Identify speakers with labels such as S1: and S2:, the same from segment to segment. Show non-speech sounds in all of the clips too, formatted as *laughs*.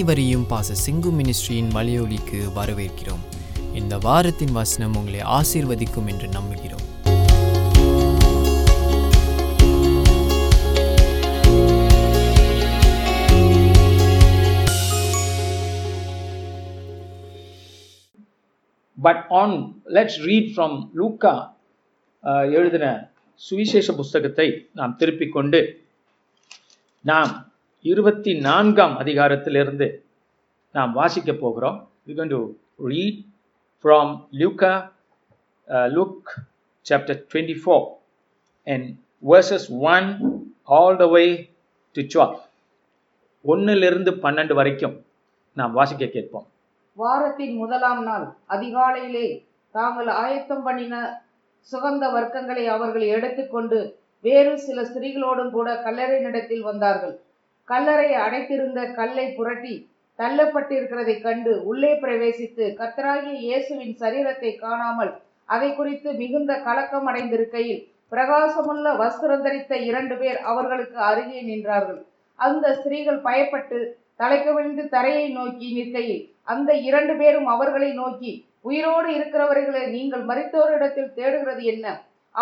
S1: அனைவரையும் பாச சிங்கு மினிஸ்ட்ரியின் மலையொலிக்கு வரவேற்கிறோம் இந்த வாரத்தின் வசனம் உங்களை ஆசீர்வதிக்கும் என்று நம்புகிறோம்
S2: but on let's read from லூக்கா எழுதின சுவிசேஷ புஸ்தகத்தை நாம் திருப்பிக் கொண்டு நாம் இருபத்தி நான்காம் அதிகாரத்திலிருந்து நாம் வாசிக்க போகிறோம் we can to read from லியூக்கா Luke chapter twenty four and verses one all the way to twelve ஒன்னிலிருந்து பன்னெண்டு வரைக்கும் நாம் வாசிக்க கேட்போம்
S3: வாரத்தின் முதலாம் நாள் அதிகாலையிலே தாங்கள் ஆயத்தம் பண்ணின சுகந்த வர்க்கங்களை அவர்கள் எடுத்துக்கொண்டு வேறு சில ஸ்திரீகளோடும் கூட கல்லறை நடத்தில் வந்தார்கள் கல்லறை அடைத்திருந்த கல்லை புரட்டி தள்ளப்பட்டிருக்கிறதைக் கண்டு உள்ளே பிரவேசித்து கத்தராகிய இயேசுவின் சரீரத்தை காணாமல் அதை குறித்து மிகுந்த கலக்கம் அடைந்திருக்கையில் பிரகாசமுள்ள வஸ்திரம் தரித்த இரண்டு பேர் அவர்களுக்கு அருகே நின்றார்கள் அந்த ஸ்திரீகள் பயப்பட்டு தலைக்கவிழ்ந்து தரையை நோக்கி நிற்கையில் அந்த இரண்டு பேரும் அவர்களை நோக்கி உயிரோடு இருக்கிறவர்களை நீங்கள் மறித்தோரிடத்தில் தேடுகிறது என்ன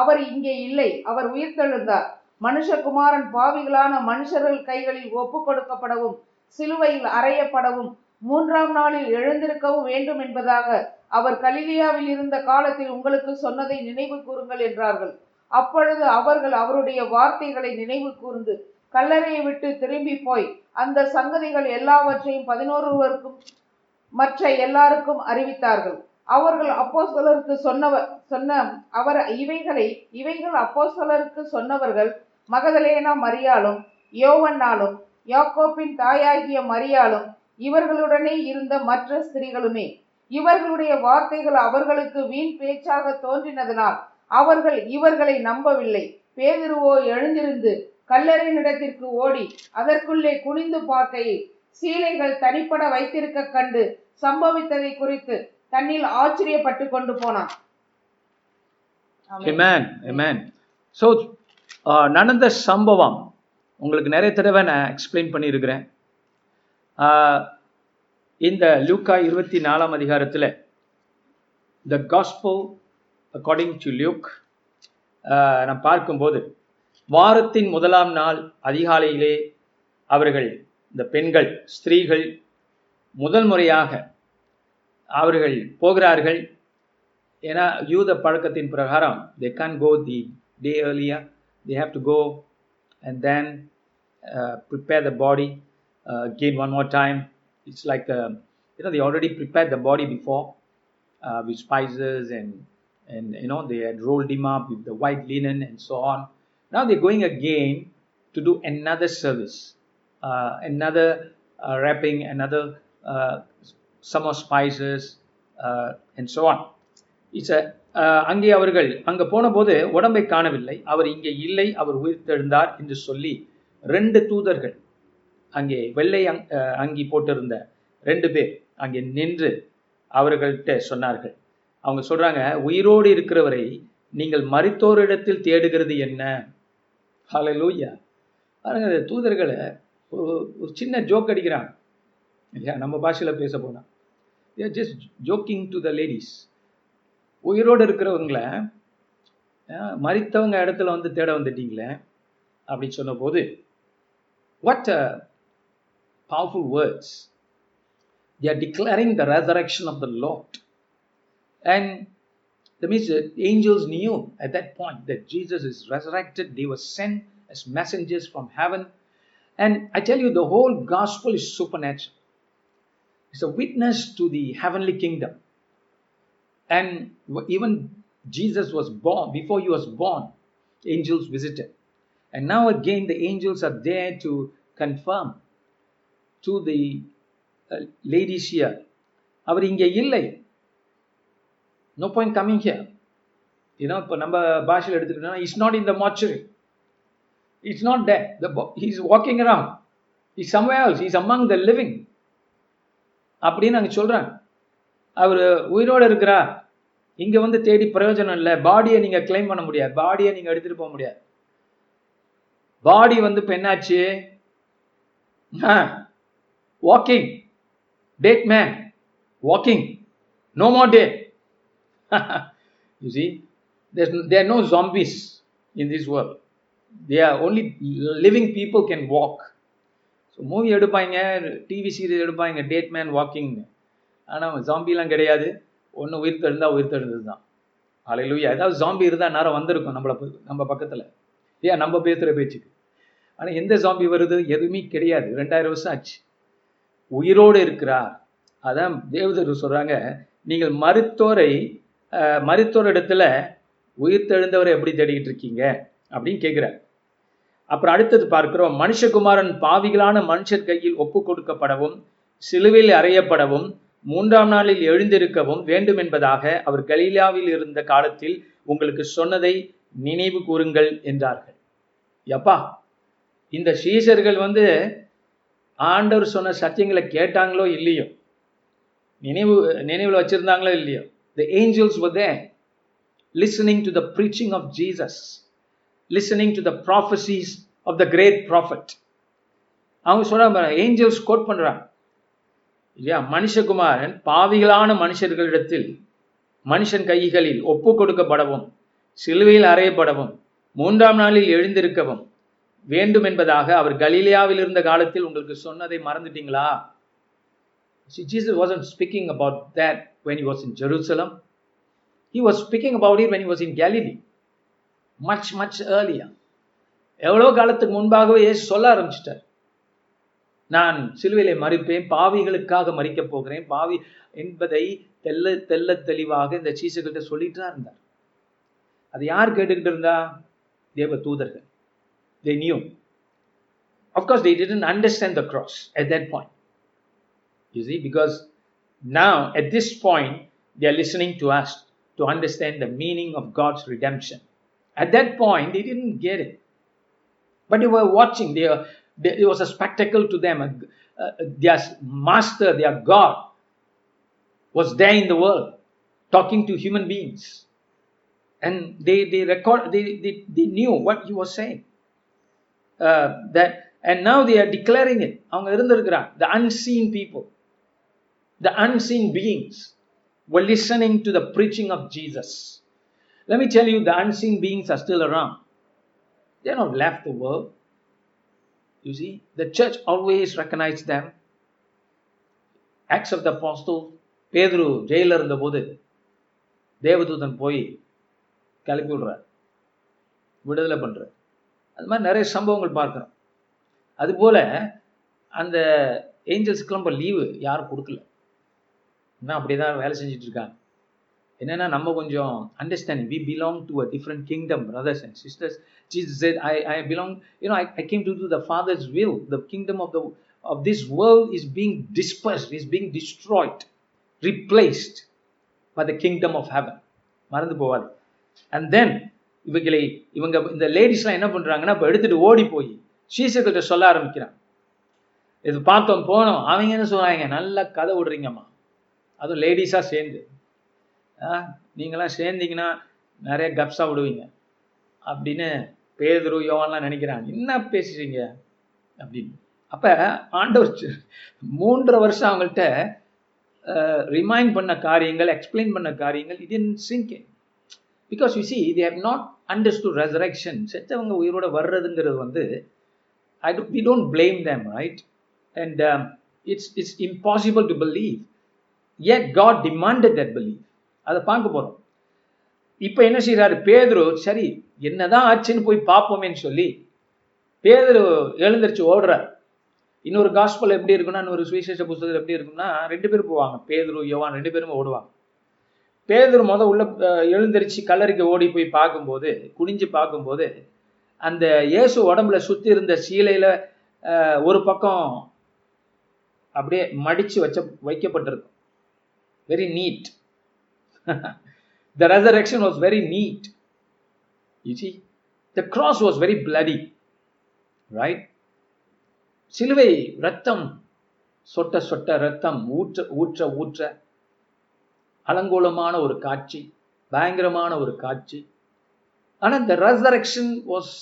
S3: அவர் இங்கே இல்லை அவர் உயிர் தெழுந்தார் மனுஷகுமாரன் பாவிகளான மனுஷர்கள் கைகளில் ஒப்பு கொடுக்கப்படவும் சிலுவையில் அறையப்படவும் மூன்றாம் நாளில் எழுந்திருக்கவும் வேண்டும் என்பதாக அவர் கலிலியாவில் இருந்த காலத்தில் உங்களுக்கு சொன்னதை நினைவு கூறுங்கள் என்றார்கள் அப்பொழுது அவர்கள் அவருடைய வார்த்தைகளை நினைவு கூர்ந்து கல்லறையை விட்டு திரும்பி போய் அந்த சங்கதிகள் எல்லாவற்றையும் பதினோருவருக்கும் மற்ற எல்லாருக்கும் அறிவித்தார்கள் அவர்கள் அப்போ சொன்னவர் சொன்ன அவர் இவைகளை இவைகள் அப்போ சொன்னவர்கள் மகதலேனா மரியாளும் யோவன்னாலும் யாக்கோப்பின் தாயாகிய மரியாளும் இவர்களுடனே இருந்த மற்ற ஸ்திரீகளுமே இவர்களுடைய வார்த்தைகள் அவர்களுக்கு வீண் பேச்சாக தோன்றினதனால் அவர்கள் இவர்களை நம்பவில்லை பேதிருவோ எழுந்திருந்து கல்லறை நிடத்திற்கு ஓடி அதற்குள்ளே குனிந்து பார்க்கையில் சீலைகள் தனிப்பட வைத்திருக்க கண்டு சம்பவித்ததை குறித்து தன்னில் ஆச்சரியப்பட்டு கொண்டு போனான்
S2: நடந்த சம்பவம் உங்களுக்கு நிறைய தடவை நான் எக்ஸ்பிளைன் பண்ணியிருக்கிறேன் இந்த லூக்கா இருபத்தி நாலாம் அதிகாரத்தில் the gospel according to Luke நான் பார்க்கும்போது வாரத்தின் முதலாம் நாள் அதிகாலையிலே அவர்கள் இந்த பெண்கள் ஸ்திரீகள் முதல் முறையாக அவர்கள் போகிறார்கள் ஏன்னா யூத பழக்கத்தின் பிரகாரம் they can go the day ஏர்லியா they have to go and then uh, prepare the body uh, again one more time. It's like uh, you know they already prepared the body before uh, with spices and and you know they had rolled him up with the white linen and so on. Now they're going again to do another service, uh, another uh, wrapping, another summer spices and so on. It's a அங்கே அவர்கள் அங்கே போனபோது உடம்பை காணவில்லை அவர் இங்கே இல்லை அவர் உயிர்த்தெழுந்தார் என்று சொல்லி ரெண்டு தூதர்கள் அங்கே வெள்ளை அங்கி போட்டிருந்த ரெண்டு பேர் அங்கே நின்று அவர்கள்ட்ட சொன்னார்கள் அவங்க சொல்றாங்க உயிரோடு இருக்கிறவரை நீங்கள் மறித்தோரிடத்தில் தேடுகிறது என்ன லூயா பாருங்க தூதர்களை ஒரு சின்ன ஜோக் அடிக்கிறாங்க இல்லையா நம்ம பாஷையில் பேச போனால் just joking to the ladies உயிரோடு இருக்கிறவங்கள மறித்தவங்க இடத்துல வந்து தேட வந்துட்டீங்களே அப்படின்னு சொன்னபோது what powerful words they are declaring the resurrection of the Lord. And that means the angels knew at that point that Jesus is resurrected. They were sent as messengers from heaven. And I tell you, the whole gospel is supernatural. It's a witness to the heavenly kingdom. And even Jesus was born, before he was born, angels visited. And now again, the angels are there to confirm to the uh, ladies here. அவர் இங்கே இல்லை no point coming here ஏன்னா இப்போ நம்ம பாஷையில் எடுத்துக்கிட்டோம்னா it's not in the mortuary it's not day the is walking around is someway else is among the living அப்படின்னு நாங்கள் சொல்கிறாங்க அவர் உயிரோடு இருக்கிறா இங்கே வந்து தேடி பிரயோஜனம் இல்லை பாடியை நீங்கள் கிளைம் பண்ண முடியாது பாடியை நீங்கள் எடுத்துகிட்டு போக முடியாது பாடி வந்து இப்போ என்னாச்சு walking dead man walking no more day you see there no zombies in this world they are only living people can walk so movie எடுப்பாங்க டிவி சீரியல் எடுப்பாங்க டேட் மேன் வாக்கிங்னு ஆனால் ஜாம்பிலாம் கிடையாது ஒன்று உயிர் தெழுந்தால் உயிர் தெழுந்தது தான் அலையிலுயா ஏதாவது ஜாம்பி இருந்தால் நேரம் வந்திருக்கும் நம்மளை நம்ம பக்கத்தில் ஏன் நம்ம பேசுகிற பேச்சுக்கு ஆனால் எந்த ஜாம்பி வருது எதுவுமே கிடையாது ரெண்டாயிரம் வருஷம் ஆச்சு உயிரோடு இருக்கிறார் அதான் தேவதர் சொல்கிறாங்க நீங்கள் மருத்துவரை மருத்துவர் இடத்துல உயிர் தெழுந்தவரை எப்படி தேடிக்கிட்டு இருக்கீங்க அப்படின்னு கேட்குறார் அப்புறம் அடுத்தது பார்க்கிறோம் மனுஷகுமாரன் பாவிகளான மனுஷர் கையில் ஒப்பு கொடுக்கப்படவும் சிலுவையில் அறையப்படவும் மூன்றாம் நாளில் எழுந்திருக்கவும் வேண்டும் என்பதாக அவர் கலீலாவில் இருந்த காலத்தில் உங்களுக்கு சொன்னதை நினைவு கூறுங்கள் என்றார்கள் எப்பா இந்த சீசர்கள் வந்து ஆண்டவர் சொன்ன சத்தியங்களை கேட்டாங்களோ இல்லையோ நினைவு நினைவில் வச்சிருந்தாங்களோ இல்லையோ the angels were listening to the preaching of Jesus listening to the prophecies of the great prophet அவங்க சொன்ன ஏஞ்சல்ஸ் கோட் பண்ணுறாங்க இல்லையா மனுஷகுமாரன் பாவிகளான மனுஷர்களிடத்தில் மனுஷன் கைகளில் ஒப்பு கொடுக்கப்படவும் சிலுவையில் அறையப்படவும் மூன்றாம் நாளில் எழுந்திருக்கவும் வேண்டும் என்பதாக அவர் கலீலியாவில் இருந்த காலத்தில் உங்களுக்கு சொன்னதை மறந்துட்டீங்களா Jesus was speaking about that when was in Jerusalem he was speaking about it when was in Galilee much much ஏர்லியா எவ்வளோ காலத்துக்கு முன்பாகவே சொல்ல ஆரம்பிச்சிட்டார் நான் சிலுவையிலே மறிப்பேன் பாவிகளுக்காக மறிக்கப் போகிறேன் பாவி என்பதை தெல்ல தெல்ல தெளிவாக இந்த சீசுகிட்ட சொல்லிட்டு தான் இருந்தார் அது யார் கேட்டுக்கிட்டு இருந்தா தேவ தூதர்கள் they knew of course they didn't understand the cross at that point you see because now at this point they are listening to us to understand the meaning of God's redemption at that point they didn't get it but you are வாட்சிங் they It was a spectacle to them. their master, their God, was there in the world talking to human beings. And they, they record they, they, they knew what he was saying. Uh, that and now they are declaring it. The unseen people, the unseen beings were listening to the preaching of Jesus. Let me tell you, the unseen beings are still around. They are not left the world. You see, the church always recognized them. Acts of the Apostle, பேதுரு ஜெயிலில் இருந்தபோது தேவதூதன் போய் கிளப்பி விடுறார் விடுதலை பண்ணுறார் அது மாதிரி நிறைய சம்பவங்கள் பார்க்குறோம் அதுபோல் அந்த ஏஞ்சல்ஸ்க்குலாம் இப்போ லீவு யாரும் கொடுக்கல இன்னும் அப்படியே தான் வேலை செஞ்சுட்டு இருக்காங்க என்னென்னா நம்ம கொஞ்சம் understanding we belong to a different kingdom brothers and sisters Jesus said, I, I belong, you know, I, I came to do the Father's will. The kingdom of the of this world is being dispersed, is being destroyed, replaced by the kingdom of heaven. மறந்து போவாது and then இவங்களை இவங்க இந்த எல்லாம் என்ன பண்ணுறாங்கன்னா இப்போ எடுத்துகிட்டு ஓடி போய் சீசர்கிட்ட சொல்ல ஆரம்பிக்கிறான் இது பார்த்தோம் போனோம் அவங்க என்ன சொல்றாங்க நல்லா கதை விடுறீங்கம்மா அதுவும் லேடிஸா சேர்ந்து நீங்களாம் சேர்ந்தீங்கன்னா நிறைய கப்ஸாக விடுவீங்க அப்படின்னு பேதுரு யோவான்லாம் நினைக்கிறான் என்ன பேசுறீங்க அப்படின்னு அப்போ ஆண்டவர் மூன்றரை வருஷம் அவங்கள்ட்ட ரிமைண்ட் பண்ண காரியங்கள் எக்ஸ்பிளைன் பண்ண காரியங்கள் இது சிங்கிங் பிகாஸ் யூ சி இது ஹவ் நாட் அண்டர்ஸ்டுட் ரெசரக்ஷன் செத்தவங்க உயிரோட வர்றதுங்கிறது வந்து I do we don't blame them right and it's it's impossible to believe Ed God demanded that believe அதை பார்க்க போகிறோம் இப்போ என்ன செய்கிறாரு பேதுரு சரி என்னதான் ஆச்சுன்னு போய் பார்ப்போமேன்னு சொல்லி பேதுரு எழுந்திரிச்சு ஓடுறார் இன்னொரு காஸ்பல் எப்படி இருக்குன்னா இன்னொரு சுவிசேஷ புத்தகத்தில் எப்படி இருக்குன்னா ரெண்டு பேரும் போவாங்க பேதுரு யோவான் ரெண்டு பேரும் ஓடுவாங்க பேதுரு முத உள்ள எழுந்திரிச்சு கல்லறிக்க ஓடி போய் பார்க்கும்போது குனிஞ்சு பார்க்கும்போது அந்த இயேசு உடம்புல சுற்றி இருந்த சீலையில் ஒரு பக்கம் அப்படியே மடித்து வச்ச வைக்கப்பட்டிருக்கும் very NEET *laughs* The resurrection was very neat. You see, the cross was very bloody, right? சிலுவை ரத்தம் சொட்ட சொட்ட ரத்தம் ஊற்ற ஊற்ற ஊற்ற அலங்கோலமான ஒரு காட்சி பயங்கரமான ஒரு காட்சி ஆனால் இந்த ரெசரக்ஷன் வாஸ்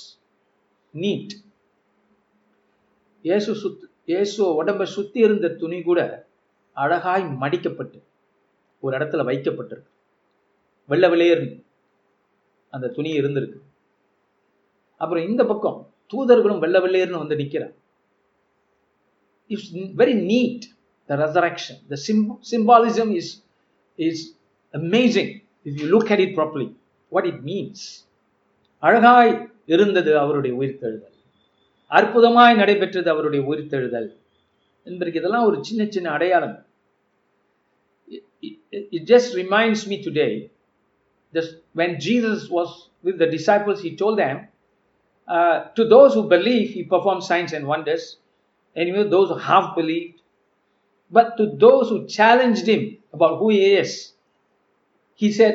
S2: நீட் இயேசு சுத் இயேசு உடம்ப சுற்றி இருந்த துணி கூட அழகாய் மடிக்கப்பட்டு ஒரு இடத்துல வைக்கப்பட்டிருக்கு வெள்ள வெளியேறி அந்த துணி இருந்திருக்கு அப்புறம் இந்த பக்கம் தூதர்களும் வெள்ள விளையர்னு வந்து நிற்கிறார் it's very neat the resurrection the symbolism is is amazing if you look at it properly what it means அழகாய் இருந்தது அவருடைய உயிர்த்தெழுதல் அற்புதமாய் நடைபெற்றது அவருடைய உயிர்த்தெழுதல் என்பதற்கு இதெல்லாம் ஒரு சின்ன சின்ன அடையாளம் it just reminds me today Just when Jesus was with the disciples, he told them, uh, To those who believe, he performed signs and wonders. Anyway, those who have believed. But to those who challenged him about who he is, he said,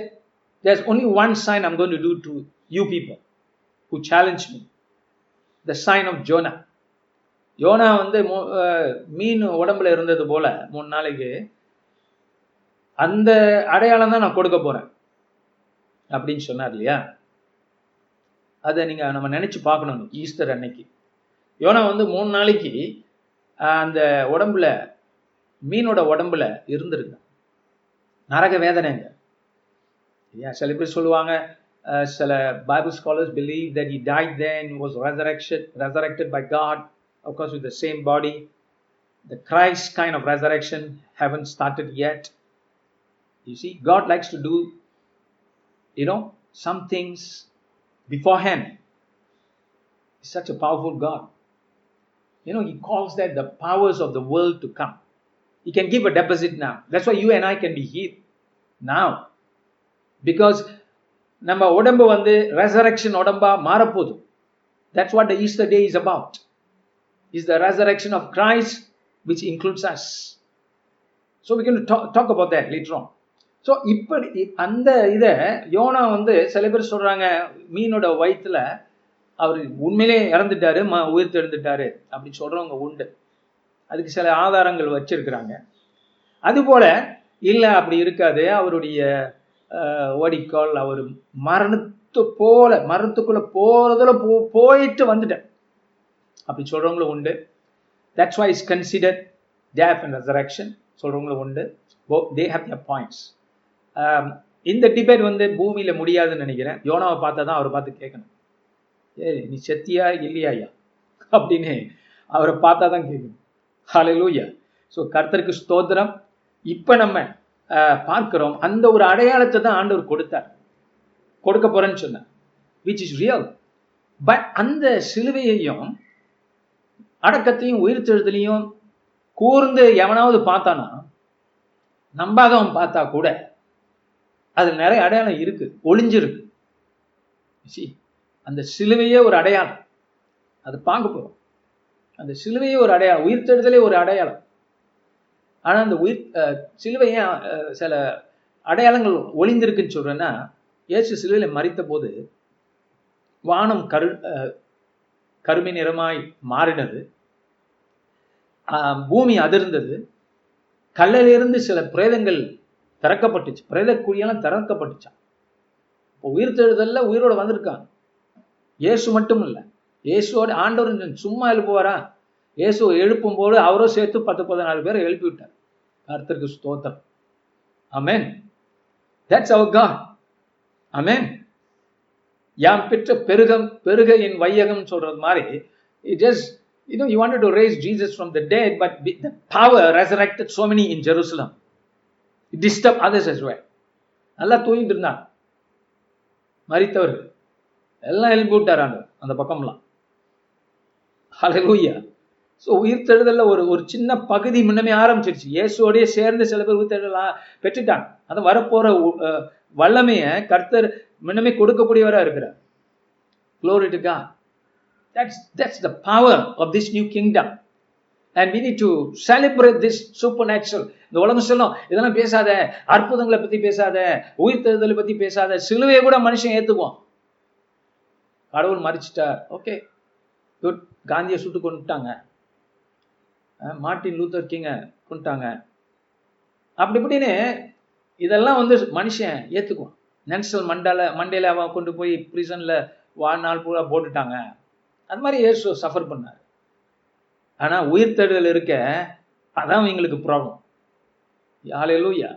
S2: There's only one sign I'm going to do to you people who challenge me the sign of Jonah. யோனா வந்து மீன் உடம்புல இருந்தது போல மூணு நாளைக்கு அந்த அடையாளம் தான் நான் கொடுக்க போறேன் அப்படின்னு சொன்னார் இல்லையா அதை நீங்கள் நம்ம நினச்சி பார்க்கணும் ஈஸ்டர் அன்னைக்கு யோனா வந்து மூணு நாளைக்கு அந்த உடம்புல மீனோட உடம்புல இருந்திருங்க நரக வேதனைங்க இல்லையா சில பேர் சொல்லுவாங்க சில Bible scholars believe that he died then was resurrection resurrected by God of course with the same body the Christ kind of resurrection heaven started at you see God likes to do you know, some things beforehand. He's such a powerful God. You know, He calls that the powers of the world to come. He can give a deposit now. That's why you and I can be healed now. Because நம்ம உடம்பு வந்து resurrection உடம்பா what that's what the Easter day is about is the resurrection of Christ which includes us so we can talk about that later on. So இப்படி அந்த இதை YONO வந்து சில பேர் சொல்கிறாங்க மீனோட வயிற்றில் அவர் உண்மையிலே இறந்துட்டாரு ம உயிர் தெரிந்துட்டாரு அப்படின்னு சொல்கிறவங்க உண்டு அதுக்கு சில ஆதாரங்கள் வச்சிருக்கிறாங்க அதுபோல் இல்லை அப்படி இருக்காது அவருடைய ஓடிக்கால் அவர் மரணத்து போல மரணத்துக்குள்ளே போகிறதுல போ போயிட்டு வந்துட்டேன் அப்படி சொல்கிறவங்களும் உண்டு that's why is consider tape and resurrection சொல்கிறவங்களும் உண்டு தே ஹாவ் பாயிண்ட்ஸ் இந்த டிபேட் வந்து பூமியில் முடியாதுன்னு நினைக்கிறேன் யோனாவை பார்த்தா தான் அவரை பார்த்து கேட்கணும் ஏய் நீ செத்தியா இல்லையாயா அப்படின்னு அவரை பார்த்தா தான் கேட்கணும் ஹாலலூயா ஸோ கர்த்தருக்கு ஸ்தோத்திரம் இப்போ நம்ம பார்க்கிறோம் அந்த ஒரு அடையாளத்தை தான் ஆண்டவர் கொடுத்தார் கொடுக்க போறேன்னு சொன்னார் விச் இஸ் ரியல் பட் அந்த சிலுவையையும் அடக்கத்தையும் உயிர் உயிர்த்தெழுதலையும் கூர்ந்து எவனாவது பார்த்தானா நம்பாதவன் பார்த்தா கூட
S4: அதுல நிறைய அடையாளம் இருக்கு ஒளிஞ்சிருக்கு அந்த சிலுவையே ஒரு அடையாளம் அது பார்க்க போறோம் அந்த சிலுவையே ஒரு அடையாளம் உயிர்த்தெடுதலே ஒரு அடையாளம் ஆனால் அந்த உயிர் சிலுவையே சில அடையாளங்கள் ஒளிந்திருக்குன்னு சொல்கிறேன்னா இயேசு சிலுவையில மறித்த போது வானம் கரு கருமை நிறமாய் மாறினது பூமி அதிர்ந்தது கல்லிலிருந்து சில பிரேதங்கள் திறக்கப்பட்டுச்சு பிரேத குழியெல்லாம் திறக்கப்பட்டுச்சான் இப்போ உயிர் தெழுதல்ல உயிரோட வந்திருக்கான் இயேசு மட்டும் இல்லை இயேசுவோட ஆண்டவர் சும்மா எழுப்புவாரா இயேசு எழுப்பும் போது அவரோ சேர்த்து பத்து பதினாலு பேரை எழுப்பி விட்டார் கருத்திற்கு ஸ்தோத்திரம் அமேன் தட்ஸ் அவர் காட் அமேன் யாம் பெற்ற பெருகம் பெருக என் வையகம் சொல்றது மாதிரி இட் ஜஸ்ட் இது know, you wanted to raise Jesus from the dead, but the power disturb others as வே நல்லா தூங்கிட்டு இருந்தான் மறித்தவர்கள் எல்லாம் எழுப்பி விட்டாராங்க அந்த பக்கம்லாம் ஹலலூயா ஸோ உயிர் தேடுதலில் ஒரு ஒரு சின்ன பகுதி முன்னமே ஆரம்பிச்சிருச்சு இயேசுவோடைய சேர்ந்து சில பேர் உயிர்த்தெழுதலாம் பெற்றுட்டாங்க அது வரப்போகிற வல்லமையை கர்த்தர் முன்னமே கொடுக்கக்கூடியவராக இருக்கிறார் குளோரிட்டுக்கா to that's that's the power of this new kingdom and we need to celebrate this super natural இந்த உலகம் சொல்லும் இதெல்லாம் பேசாத அற்புதங்களை பற்றி பேசாத உயிர் தேர்தலை பற்றி பேசாத சிலுவையை கூட மனுஷன் ஏற்றுக்குவோம் கடவுள் மறிச்சிட்டார் ஓகே குட் காந்தியை சுட்டு கொண்டுட்டாங்க மார்ட்டின் லூத்தர் கிங்க கொண்டுட்டாங்க அப்படி இப்படின்னு இதெல்லாம் வந்து மனுஷன் ஏற்றுக்குவான் நென்சல் மண்டால அவன் கொண்டு போய் ப்ரிசனில் வாழ்நாள் பூரா போட்டுட்டாங்க அது மாதிரி ஏசு சஃபர் பண்ணார் ஆனால் உயிர் தேடுதல் இருக்க அதான் எங்களுக்கு ப்ராப்ளம் யாழையிலூயா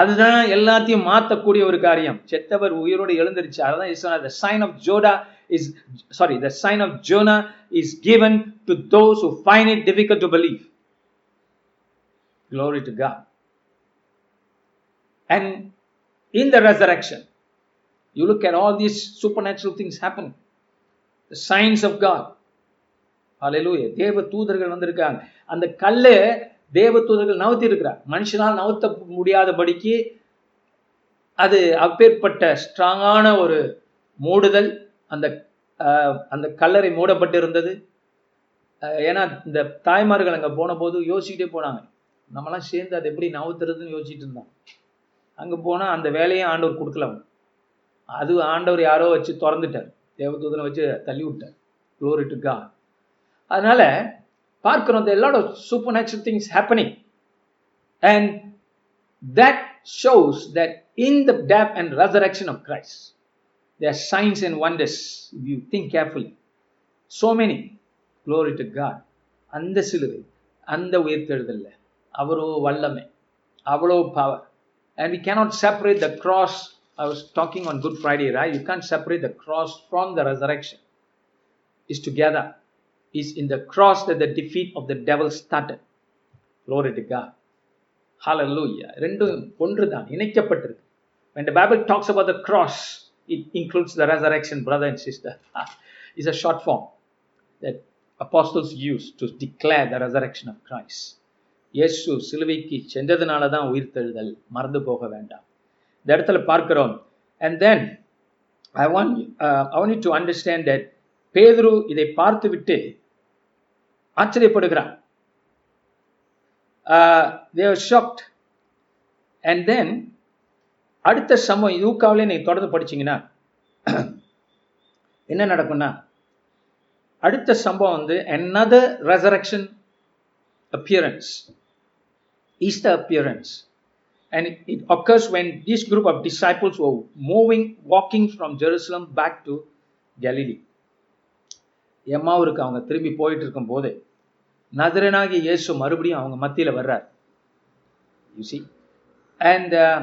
S4: அதுதான் எல்லாத்தையும் மாற்றக்கூடிய ஒரு காரியம் செத்தவர் உயிரோடு எழுந்திருச்சு அதான் த சைன் ஆஃப் ஜோடா is sorry the sign of Jonah is given to those who find it difficult to believe glory to God. And in the resurrection, you look at all these supernatural things happen. The signs of God, அலையிலூய தேவ தூதர்கள் வந்திருக்காங்க அந்த கல்லு தேவ தூதர்கள் நவத்தி இருக்கிறார் மனுஷனால் நவத்த முடியாதபடிக்கு அது அப்பேற்பட்ட ஸ்ட்ராங்கான ஒரு மூடுதல் அந்த அந்த கல்லறை மூடப்பட்டிருந்தது ஏன்னா இந்த தாய்மார்கள் அங்கே போன போது யோசிக்கிட்டே போனாங்க நம்மலாம் சேர்ந்து அதை எப்படி நவுத்துறதுன்னு யோசிச்சுட்டு இருந்தோம் அங்கே போனால் அந்த வேலையும் ஆண்டவர் கொடுக்கல அது ஆண்டவர் யாரோ வச்சு திறந்துட்டார் தேவதூதனை வச்சு தள்ளி விட்டார் குளோரிட்டு அதனால பார்க்கிறோம் there are a lot of supernatural things happening and that shows that in the death and resurrection of Christ there are signs and wonders if you think carefully so many glory to God And the அந்த சிலுவை அந்த உயிர்த்தெழுதல்ல அவரோ வல்லமை அவ்வளோ power, and we cannot separate the cross I was talking on Good Friday, right? You can't separate the cross from the resurrection. It's together is in the cross that the defeat of the devil started. Glory to God. Hallelujah. When the Bible talks about the cross, it includes the resurrection, brother and sister. *laughs* it's a short form that apostles use to declare the resurrection of Christ. இயேசு சிலுவைக்கு சென்றதுனால தான் உயிர்த்தெழுதல் மறந்து போக வேண்டாம் இந்த இடத்துல பார்க்கிறோம் and then I want I want to understand that பேதுரு இதை it. ஆச்சரியப்படுகிறான் uh, அடுத்த சமயம் யூகாவிலே நீங்க தொடர்ந்து படிச்சீங்கன்னா *clears throat* என்ன நடக்கும்னா அடுத்த சம்பவம் வந்து என்னது resurrection appearance is the appearance and it occurs when this group of disciples moving walking from Jerusalem back to Galilee எம்மாவூருக்கு அவங்க திரும்பி போயிட்டு போது நதுரனாகி இயேசு மறுபடியும் அவங்க மத்தியில் வர்றார் யூசி அண்ட் uh,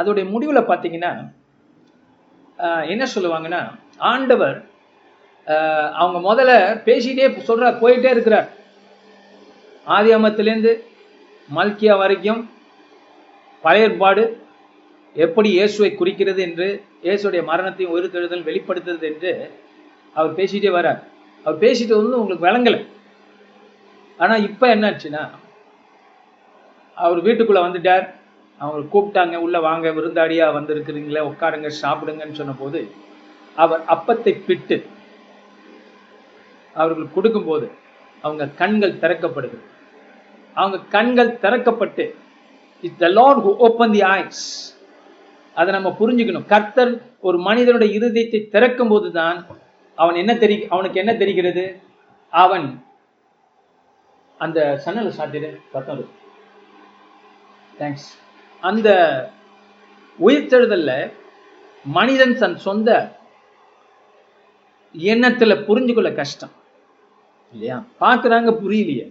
S4: அதோடைய முடிவில் பார்த்தீங்கன்னா uh, என்ன சொல்லுவாங்கன்னா ஆண்டவர் uh, அவங்க முதல்ல பேசிட்டே சொல்கிறார் போயிட்டே இருக்கிறார் ஆதி அமத்துலேருந்து மல்கியா வரைக்கும் பழையற்பாடு எப்படி இயேசுவை குறிக்கிறது என்று இயேசுடைய மரணத்தையும் உயிர்த்தெழுதல் வெளிப்படுத்துறது என்று அவர் பேசிட்டே வர்றார் அவர் பேசிட்டு வந்து உங்களுக்கு விளங்கலை ஆனால் இப்போ என்னாச்சுன்னா அவர் வீட்டுக்குள்ளே வந்துட்டார் அவங்க கூப்பிட்டாங்க உள்ளே வாங்க விருந்தாடியாக வந்திருக்கிறீங்களே உட்காருங்க சாப்பிடுங்கன்னு சொன்னபோது அவர் அப்பத்தை பிட்டு அவர்கள் கொடுக்கும்போது அவங்க கண்கள் திறக்கப்படுது அவங்க கண்கள் திறக்கப்பட்டு it the Lord who open the eyes அதை நம்ம புரிஞ்சுக்கணும் கர்த்தர் ஒரு மனிதனுடைய இருதயத்தை திறக்கும் போது தான் அவன் என்ன தெரி அவனுக்கு என்ன தெரிகிறது அவன் அந்த சன்னல் சாட்டிடு பத்தம் தேங்க்ஸ் அந்த உயிர்த்தெழுதல்ல மனிதன் தன் சொந்த எண்ணத்துல புரிஞ்சு கொள்ள கஷ்டம் இல்லையா பாக்குறாங்க புரியலையே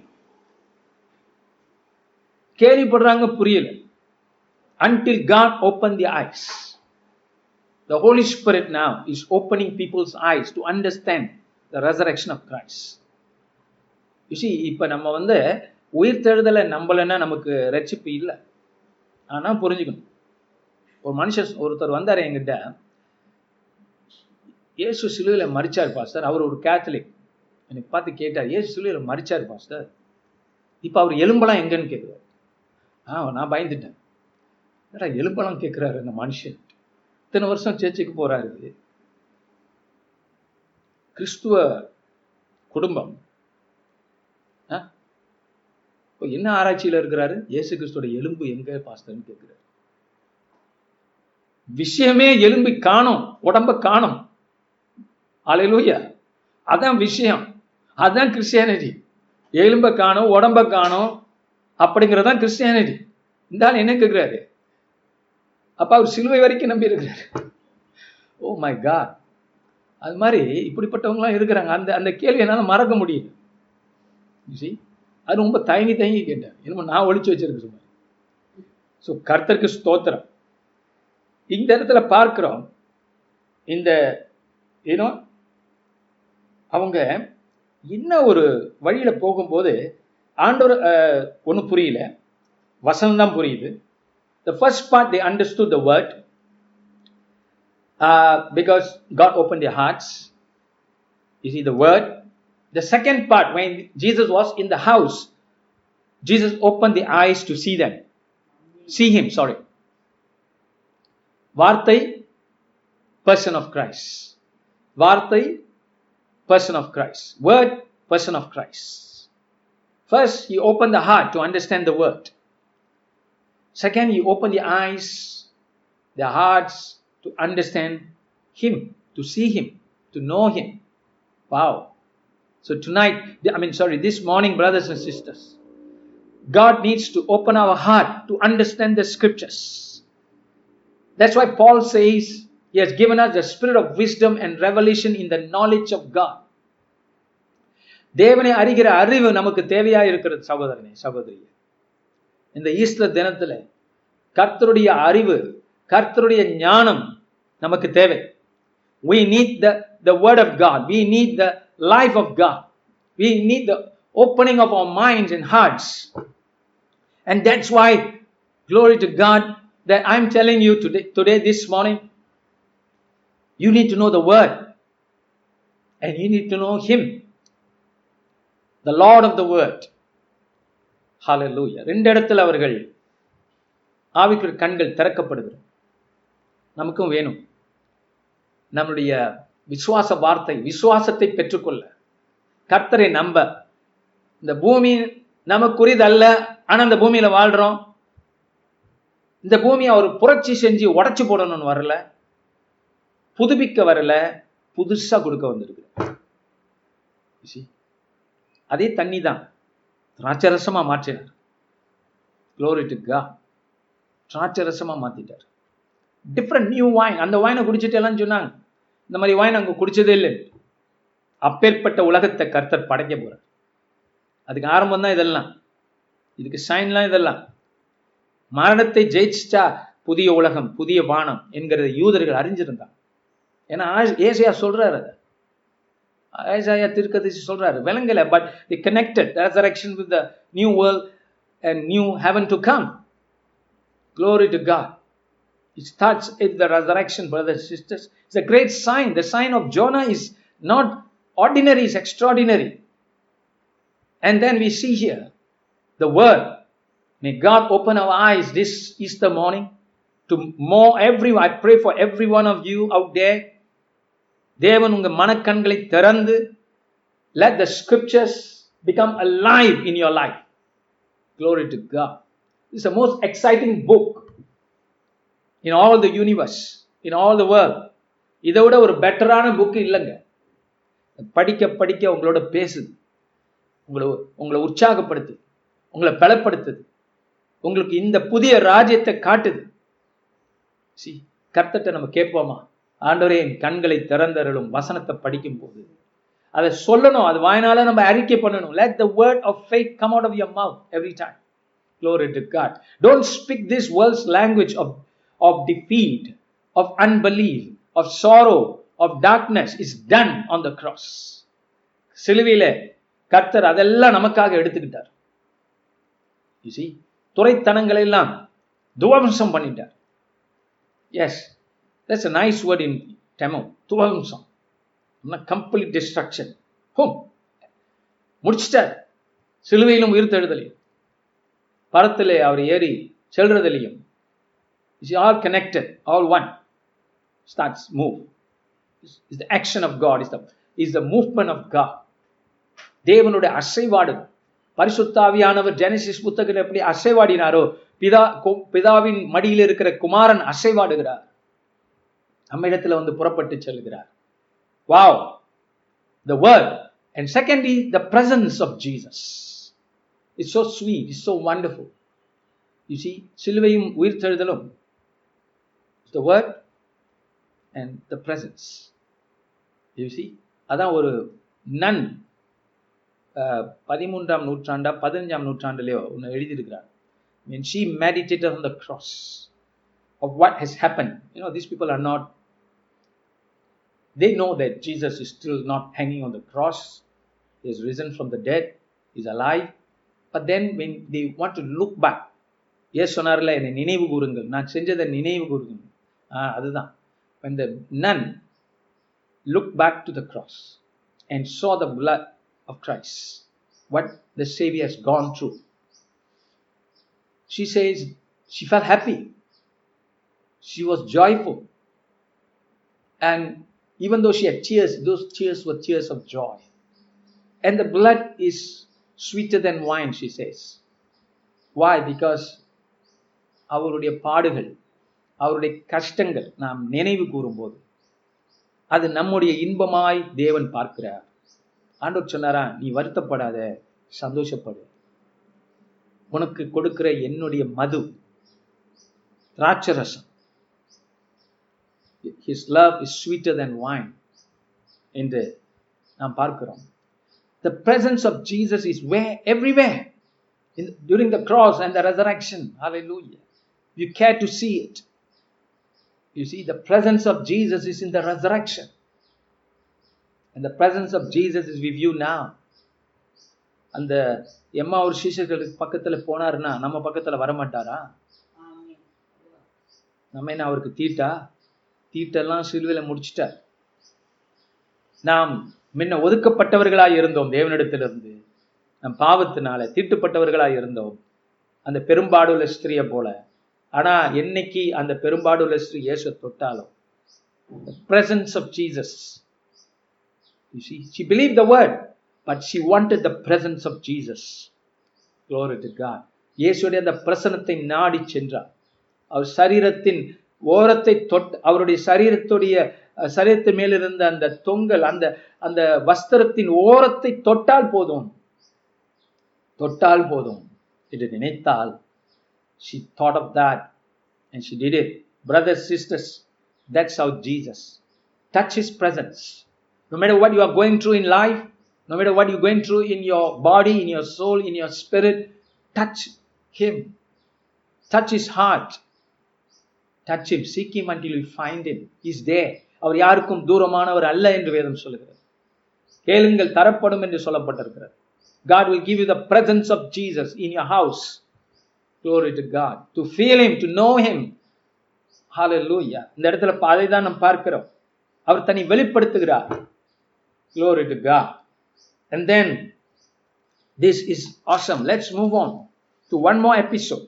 S4: கேள்விப்படுறாங்க புரியல until God open the eyes The Holy Spirit now is opening people's eyes to understand the resurrection of Christ. You see, இப்போ நம்ம வந்து உயிர் தெழுதலை நம்பலைன்னா நமக்கு ரட்சிப்பு இல்லை ஆனால் புரிஞ்சுக்கணும் ஒரு மனுஷன் ஒருத்தர் வந்தார் எங்கிட்ட இயேசு சிலுவையில் மறிச்சார் பாஸ்டர் அவர் ஒரு கேத்தலிக் எனக்கு பார்த்து கேட்டார் ஏசு சிலுவையில் மறிச்சார் பாஸ்டர் இப்போ அவர் எலும்பலாம் எங்கன்னு கேட்குறாரு ஆ நான் பயந்துட்டேன் ஏடா எலும்பெல்லாம் கேட்குறாரு அந்த மனுஷன் இத்தனை வருஷம் சேர்ச்சிக்கு போறாரு கிறிஸ்துவ குடும்பம் இப்போ என்ன ஆராய்ச்சியில் இருக்கிறாரு இயேசு கிறிஸ்துவோட எலும்பு எங்க பாஸ்தர்னு கேட்கிறார் விஷயமே எலும்பி காணும் உடம்ப காணும் அலையிலூயா அதான் விஷயம் அதுதான் கிறிஸ்டியானிட்டி எலும்பை காணும் உடம்ப காணும் அப்படிங்கிறதான் கிறிஸ்டியானிட்டி இந்த என்ன கேட்கிறாரு அப்போ அவர் சிலுவை வரைக்கும் நம்பி இருக்கிறார் ஓ oh மை காட் அது மாதிரி இப்படிப்பட்டவங்களாம் இருக்கிறாங்க அந்த அந்த கேள்வி என்னால் மறக்க முடியல சரி அது ரொம்ப தயங்கி தயங்கி கேட்டேன் என்னமோ நான் ஒழிச்சு வச்சிருக்கேன் ஸோ கர்த்தருக்கு ஸ்தோத்திரம் இந்த இடத்துல பார்க்குறோம் இந்த ஏன்னோ அவங்க என்ன ஒரு வழியில் போகும்போது ஆண்டவர் ஒன்றும் புரியல வசனம் தான் புரியுது The first part, they understood the word uh, because God opened their hearts. You see, the word. The second part, when Jesus was in the house, Jesus opened the eyes to see them. See him, sorry. Vartai, person of Christ. Vartai, person of Christ. Word, person of Christ. First, he opened the heart to understand the word. Second, He opened the eyes, the hearts to understand Him, to see Him, to know Him. Wow. So tonight, I mean, sorry, this morning, brothers and sisters, God needs to open our heart to understand the scriptures. That's why Paul says he has given us the spirit of wisdom and revelation in the knowledge of God. தேவனை அறிகிற அறிவு நமக்கு தேவையாக இருக்கிறது சகோதரனே சகோதரியே இந்த Easter தினத்துல கர்த்தருடைய அறிவு கர்த்தருடைய ஞானம் நமக்கு தேவை we need the the word of god we need the life of god we need the opening of our minds and hearts and that's why glory to god that i'm telling you today today this morning you need to know the word and you need to know him the lord of the word ஹாலலூயா ரெண்டு இடத்துல அவர்கள் ஆவிக்குரிய கண்கள் திறக்கப்படுகிற நமக்கும் வேணும் நம்முடைய விசுவாச வார்த்தை விசுவாசத்தை பெற்றுக்கொள்ள கர்த்தரை நம்ப இந்த பூமி நமக்குரியது அல்ல ஆனா இந்த பூமியில வாழ்கிறோம் இந்த பூமியை அவர் புரட்சி செஞ்சு உடச்சி போடணும்னு வரல புதுப்பிக்க வரல புதுசாக கொடுக்க வந்திருக்கு அதே தண்ணி தான் திராட்சரசமாக மாற்றினார் குளோரிட்டுக்கா திராட்சரசமாக மாற்றிட்டார் டிஃப்ரெண்ட் நியூ வாயின் அந்த வாயினை குடிச்சிட்டு எல்லாம் சொன்னாங்க இந்த மாதிரி வாயின் அங்கே குடிச்சதே இல்லை அப்பேற்பட்ட உலகத்தை கர்த்தர் படைக்க போகிறார் அதுக்கு ஆரம்பம் தான் இதெல்லாம் இதுக்கு சைன்லாம் இதெல்லாம் மரணத்தை ஜெயிச்சிட்டா புதிய உலகம் புதிய வானம் என்கிறத யூதர்கள் அறிஞ்சிருந்தாங்க ஏன்னா ஏசியா சொல்றாரு அதை As I Isaiah Tirkadish சொல்றாரு விளங்கல but they connected resurrection with the new world and new heaven to come. glory to god it starts at the resurrection brothers and sisters it's a great sign the sign of jonah is not ordinary it's extraordinary and then we see here the word may god open our eyes this easter morning to more everyone i pray for every one of you out there தேவன் உங்க மனக்கண்களை திறந்து let the scriptures become alive in your life glory to God it's a most exciting book in all the universe in all the world இதை விட ஒரு பெட்டரான book இல்லைங்க படிக்க படிக்க உங்களோட பேசுது உங்களை உங்களை உற்சாகப்படுத்துது உங்களை பலப்படுத்துது உங்களுக்கு இந்த புதிய ராஜ்யத்தை காட்டுது சி கர்த்தத்தை நம்ம கேட்போமா ஆண்டவரே என் கண்களை திறந்தருளும் வசனத்தை படிக்கும் போது அதை சொல்லணும் அது வாயினால நம்ம அறிக்கை பண்ணணும் let the word of faith come out of your mouth every time glory to God don't speak this world's language of of defeat of unbelief of sorrow of darkness is done on the cross சிலுவையில் கர்த்தர் அதெல்லாம் நமக்காக எடுத்துக்கிட்டார் துறைத்தனங்களை எல்லாம் துவம்சம் பண்ணிட்டார் yes That's a nice word in Tamil. துவம்சம் கம்ப்ளீட் டிஸ்ட்ரக்ஷன் ஹோம் முடிச்சிட்டார் சிலுவையிலும் உயிர்த்தெழுதலையும் பரத்திலே அவர் ஏறி செல்றதிலையும் is all connected all one starts move is the action of God is the is the movement of God தேவனுடைய அசைவாடு பரிசுத்தாவியானவர் ஜெனசிஸ் புத்தகத்தில் எப்படி அசைவாடினாரோ பிதா பிதாவின் மடியில் இருக்கிற குமாரன் அசைவாடுகிறார் நம்ம இடத்துல வந்து புறப்பட்டு செல்கிறார் wow the word and is the presence of Jesus it's so sweet it's so wonderful you see சிலுவையும் உயிர் தழுதலும் the word and the presence you see அதான் ஒரு நன் பதிமூன்றாம் நூற்றாண்டா பதினஞ்சாம் நூற்றாண்டுலேயோ ஒன்று எழுதியிருக்கிறார் mean she meditator on the cross of what has happen you know these people are not They know that Jesus is still not hanging on the cross, he is risen from the dead, is alive. But then when they want to look back, yes, சொன்னார்ல என்னை நினைவு கூறுங்கள் when the nun looked back to the cross and saw the blood of Christ, what the Savior has gone through, she says she felt happy. She was joyful. And even though she had tears, those tears were tears of joy. And the blood is sweeter than wine, she says. Why? Because அவருடைய பாடுகள் அவருடைய கஷ்டங்கள் நாம் நினைவு கூறும்போது அது நம்முடைய இன்பமாய் தேவன் பார்க்கிறார் ஆண்டவர் சொன்னாரா நீ வருத்தப்படாத சந்தோஷப்படு உனக்கு கொடுக்கிற என்னுடைய மது திராட்சரசம் his love is sweeter then wine என்று நாம் பார்க்கிறோம் the presence of Jesus is way every way during the cross and the resurrection ஹalleluya you care to see it you see the presence of jesus is in the resurrection and the presence of jesus is அந்த எம்மா ஒரு சீஷர்களுக்கு பக்கத்துல போனாருன்னா நம்ம பக்கத்துல வரமாட்டாரா நம்ம என்ன அவருக்கு தீட்டா தீட்டெல்லாம் சிலுவையில் முடிச்சிட்டார் நாம் முன்ன ஒதுக்கப்பட்டவர்களாய் இருந்தோம் தேவனிடத்திலிருந்து நம் பாவத்தினால தீட்டுப்பட்டவர்களாய் இருந்தோம் அந்த பெரும்பாடுள்ள ஸ்திரியை போல ஆனா என்னைக்கு அந்த பெரும்பாடுள்ள ஸ்திரீ இயேசு தொட்டாலும் presence of Jesus she, she believed the word but she wanted the presence of jesus இயேசுடைய அந்த பிரசனத்தை நாடி சென்றார் அவர் சரீரத்தின் ஓரத்தை தொட் அவருடைய சரீரத்துடைய சரீரத்து மேலிருந்த அந்த தொங்கல் அந்த அந்த வஸ்திரத்தின் ஓரத்தை தொட்டால் போதும் தொட்டால் போதும் என்று நினைத்தால் she thought of that and she did it brothers sisters that's how Jesus touch is presence no matter what you are going through in life, no matter what you're going through in your body, in your soul, in your spirit, touch Him. Touch His heart. Touch him seek until find him is they அவர் யாருக்கும் தூரமானவர் அல்ல என்று வேதம் சொல்லுகிறது கேளுங்கள் தரப்படும் என்று சொல்லப்பட்டிருக்கிறது God will give you the presence of Jesus in your house glory to God to feel him to know him hallelujah இந்த இடத்துல அதை தான் நம்ம பார்க்கிறோம் அவர் தன்னை வெளிப்படுத்துகிறார் glory to God and then this is awesome let's move on to one more episode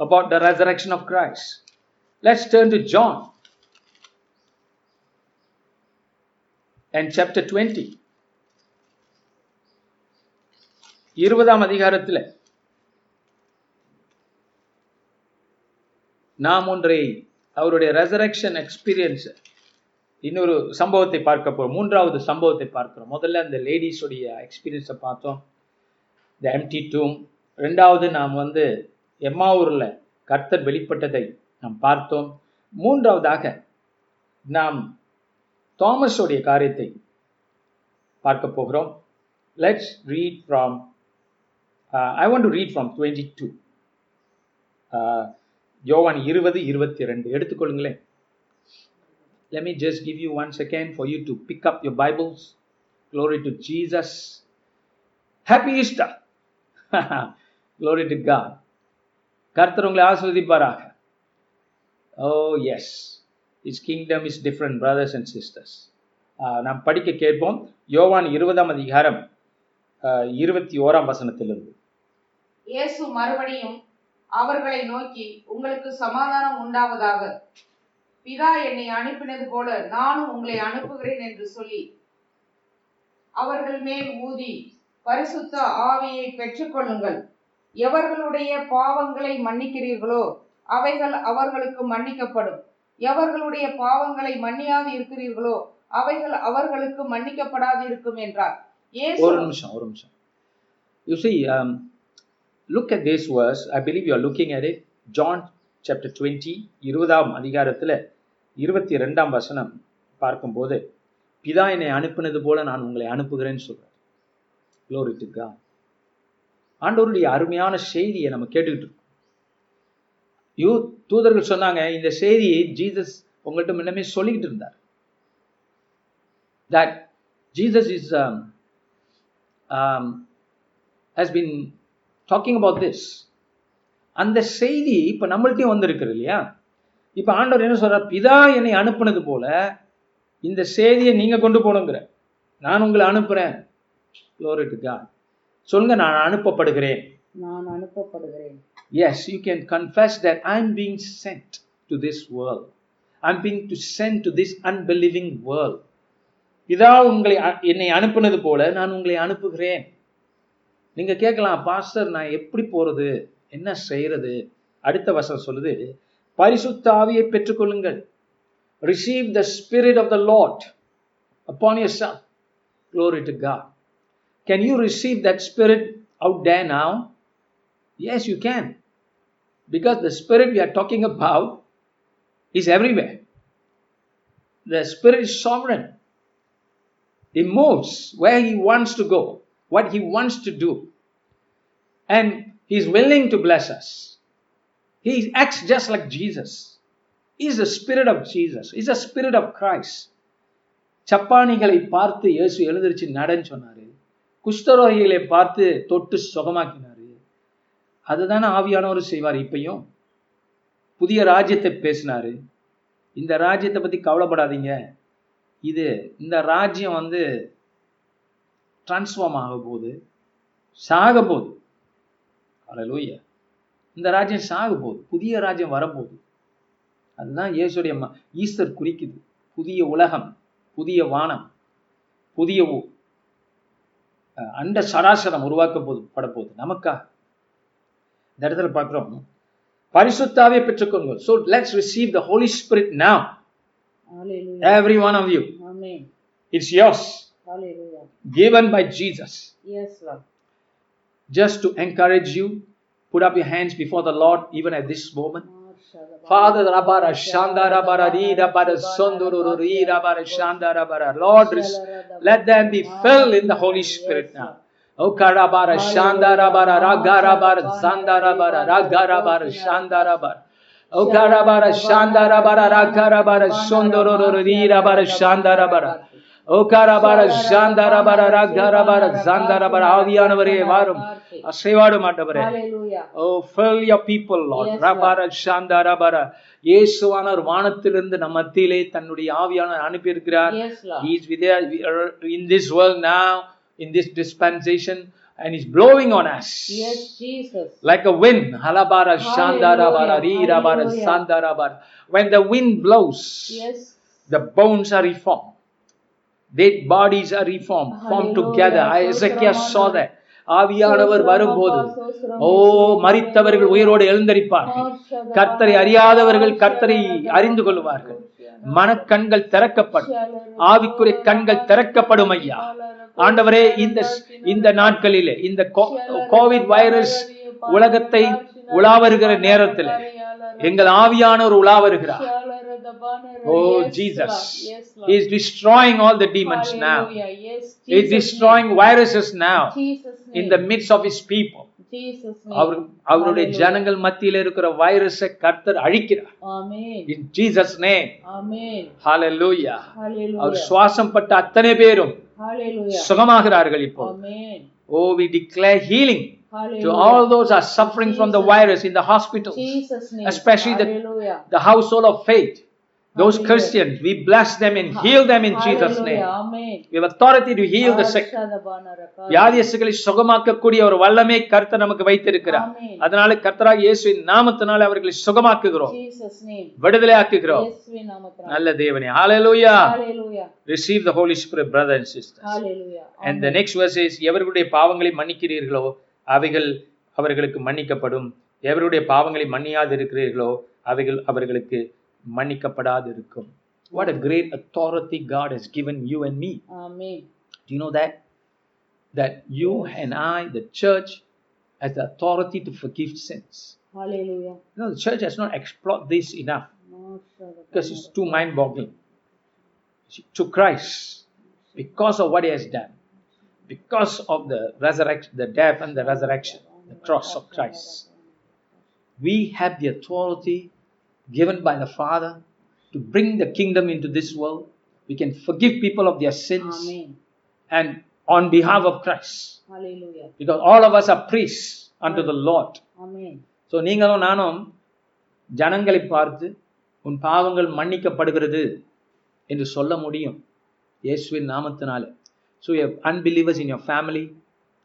S4: about the resurrection of Christ. Let's turn to John and chapter 20. இருபதாம் அதிகாரத்தில் நாம் ஒன்றை அவருடைய ரெசரக்ஷன் எக்ஸ்பீரியன்ஸ் இன்னொரு சம்பவத்தை பார்க்க போகிறோம் மூன்றாவது சம்பவத்தை பார்க்கிறோம் முதல்ல அந்த லேடிஸுடைய எக்ஸ்பீரியன்ஸை பார்த்தோம் த எம்டி டூம் ரெண்டாவது நாம் வந்து எம்மாவூரில் கர்த்தர் வெளிப்பட்டதை நாம் பார்த்தோம் மூன்றாவதாக நாம் தாமஸோடைய காரியத்தை பார்க்க போகிறோம் let's read from I want to read from twenty two யோவான் இருபது இருபத்தி ரெண்டு எடுத்துக்கொள்ளுங்களேன் let me just give you one second for you to to pick up your Bibles. Glory to Jesus. Happy Easter. *laughs* Glory to கர்த்தர் உங்களை ஆஸ்வதிப்பாராக oh yes his kingdom is different brothers and sisters நாம் படிக்க கேட்போம் யோவான் இருபதாம் அதிகாரம் இருபத்தி ஓராம் வசனத்திலிருந்து இயேசு மறுபடியும் அவர்களை நோக்கி உங்களுக்கு சமாதானம் உண்டாவதாக பிதா என்னை அனுப்பினது போல நானும் உங்களை அனுப்புகிறேன் என்று சொல்லி அவர்கள் மேல் ஊதி பரிசுத்த ஆவியை பெற்றுக்கொள்ளுங்கள் எவர்களுடைய பாவங்களை மன்னிக்கிறீர்களோ அவைகள் அவர்களுக்கு மன்னிக்கப்படும் எவர்களுடைய பாவங்களை மன்னியாது இருக்கிறீர்களோ அவைகள் அவர்களுக்கு மன்னிக்கப்படாது இருக்கும் என்றார் ஒரு நிமிஷம் ஒரு நிமிஷம் you see look at this verse I believe you are looking at it John chapter twenty இருபதாம் அதிகாரத்தில் இருபத்தி ரெண்டாம் வசனம் பார்க்கும்போது பிதா என்னை அனுப்பினது போல நான் உங்களை அனுப்புகிறேன்னு சொல்றேன் ஆண்டவருடைய அருமையான செய்தியை நம்ம கேட்டுக்கிட்டு யூ தூதர்கள் சொன்னாங்க இந்த செய்தியை ஜீசஸ் உங்கள்கிட்ட முன்னமே சொல்லிக்கிட்டு இருந்தார் that Jesus is has been talking about this அந்த செய்தி இப்போ நம்மள்கிட்டயும் வந்திருக்குது இல்லையா இப்போ ஆண்டவர் என்ன சொல்கிறார் பிதா என்னை அனுப்புனது போல இந்த செய்தியை நீங்கள் கொண்டு போகணுங்கிற நான் உங்களை அனுப்புகிறேன் க்ளோரிட்டுக்கான் சொல்லுங்க நான் அனுப்பப்படுகிறேன் நான் அனுப்பப்படுகிறேன் yes you can confess that I am being sent to this world I am being to sent to this unbelieving world இதா உங்களை என்னை அனுப்புனது போல நான் உங்களை அனுப்புகிறேன் நீங்க கேட்கலாம் பாஸ்டர் நான் எப்படி போறது என்ன செய்யறது அடுத்த வசனம் சொல்லுது பரிசுத்தாவியை பெற்றுக்கொள்ளுங்கள் receive the spirit of the Lord upon yourself glory to God Can you receive that spirit out there now? Yes, you can. Because the spirit we are talking about is everywhere. The spirit is sovereign. He moves where he wants to go, what he wants to do. And he's willing to bless us. He acts just like Jesus. He's the spirit of Jesus. He's the spirit of Christ. சப்பானிகளை பார்த்து இயேசு எழுந்திருச்சு நடன்னு சொன்னார் குஷ்டரோகிகளை பார்த்து தொட்டு சுகமாக்கினார் அதுதானே ஆவியானவர் செய்வார் இப்பையும் புதிய ராஜ்யத்தை பேசினார் இந்த ராஜ்யத்தை பற்றி கவலைப்படாதீங்க இது இந்த ராஜ்யம் வந்து டிரான்ஸ்ஃபார்ம் ஆக போகுது சாக போகுது அலலூய இந்த ராஜ்யம் சாக போகுது புதிய ராஜ்யம் வரப்போகுது அதுதான் ஏசுடைய ஈஸ்டர் குறிக்குது புதிய உலகம் புதிய வானம் புதிய அண்ட சராசரம் உருவாக்க போது படப்போகுது நமக்கா இந்த இடத்துல பார்க்குறோம் பரிசுத்தாவே பெற்றுக்கொள்ங்க so let's receive the Holi spirit now every one of you it's yours given by Jesus. Yes, Just to encourage you, put up your before the Lord even at this Father, Rabara Shandara Bararira Barasondururira Barashandara Bara. Lord, let them be filled in the Holy Spirit now. Okarabara Shandara Bara Ragarabara Zandarabara Ragarabara Shandarabara. Okarabara Shandarabara Ragarabara Sondururira Barashandarabara. ஆவியானவரே வாரும் அசைவாடும் ஆண்டவரே oh fill your people Lord ரபார ஷாந்தா ரபார இயேசுவானவர் வானத்திலிருந்து நம் மத்தியிலே தன்னுடைய ஆவியானவர் அனுப்பி இருக்கிறார் is with in this world now in this dispensation and he's blowing on us. Yes, Jesus. Like a wind. Halabara, Shandarabara, Rirabara, Sandarabara. When the wind blows, yes. the bones are reformed. dead bodies are reformed, formed together. Ezekiel saw that. ஆவியானவர் வரும்போது ஓ மறித்தவர்கள் உயிரோடு எழுந்தரிப்பார்கள் கர்த்தரை அறியாதவர்கள் கர்த்தரை அறிந்து கொள்வார்கள் மனக்கண்கள் திறக்கப்படும் ஆவிக்குரிய கண்கள் திறக்கப்படும் ஐயா ஆண்டவரே இந்த இந்த நாட்களிலே இந்த கோவிட் வைரஸ் உலகத்தை உலா வருகிற நேரத்தில் எங்கள் ஆவியானவர் உலா வருகிறார் Oh, yes, Jesus. Yes, He is destroying all the demons Hallelujah. now. Yes, he is destroying viruses now in the midst of his people. அவர் அவருடைய ஜனங்கள் மத்தியில இருக்கிற வைரஸை கர்த்தர் அழிக்கிறார் இன் சுவாசம் பட்ட அத்தனை பேரும் சுகமாகிறார்கள் இப்போ oh we declare healing To all those are suffering from the virus in the hospitals, especially the, the household of faith. Those Christians, we bless them and heal them in Jesus' name. We have authority to heal the sick. வியாதியசுகளை சுகமாக்கக்கூடிய ஒரு வல்லமே கர்த்த நமக்கு வைத்திருக்கிறார் அதனால கர்த்தராக இயேசுவின் நாமத்தினால அவர்களை சுகமாக்குகிறோம் விடுதலை ஆக்குகிறோம் நல்ல தேவனே ஹalleluya receive the holy spirit brother and sisters hallelujah and the next எவர்களுடைய பாவங்களை மன்னிக்கிறீர்களோ அவைகள் அவர்களுக்கு மன்னிக்கப்படும் எவருடைய பாவங்களை மன்னியாது இருக்கிறீர்களோ அவைகள் அவர்களுக்கு மன்னிக்கப்படாதிருக்கும் What a oh. great authority God has given you and me. Amen. Do you know that? That you and I, the church, has the authority to forgive sins. Hallelujah. You know, the church has not explored this enough because it's too mind boggling. To Christ, because of what he has done, because of the resurrection, the death and the resurrection, the cross of Christ, we have the authority given by the Father to bring the kingdom into this world. We can forgive people of their sins Amen. and on behalf of Christ. Hallelujah. Because all of us are priests unto the Lord. Amen. So, நீங்களும் நானும் ஜனங்களை பார்த்து உன் பாவங்கள் மன்னிக்கப்படுகிறது என்று சொல்ல முடியும் இயேசுவின் நாமத்தினால so you unbelievers in your family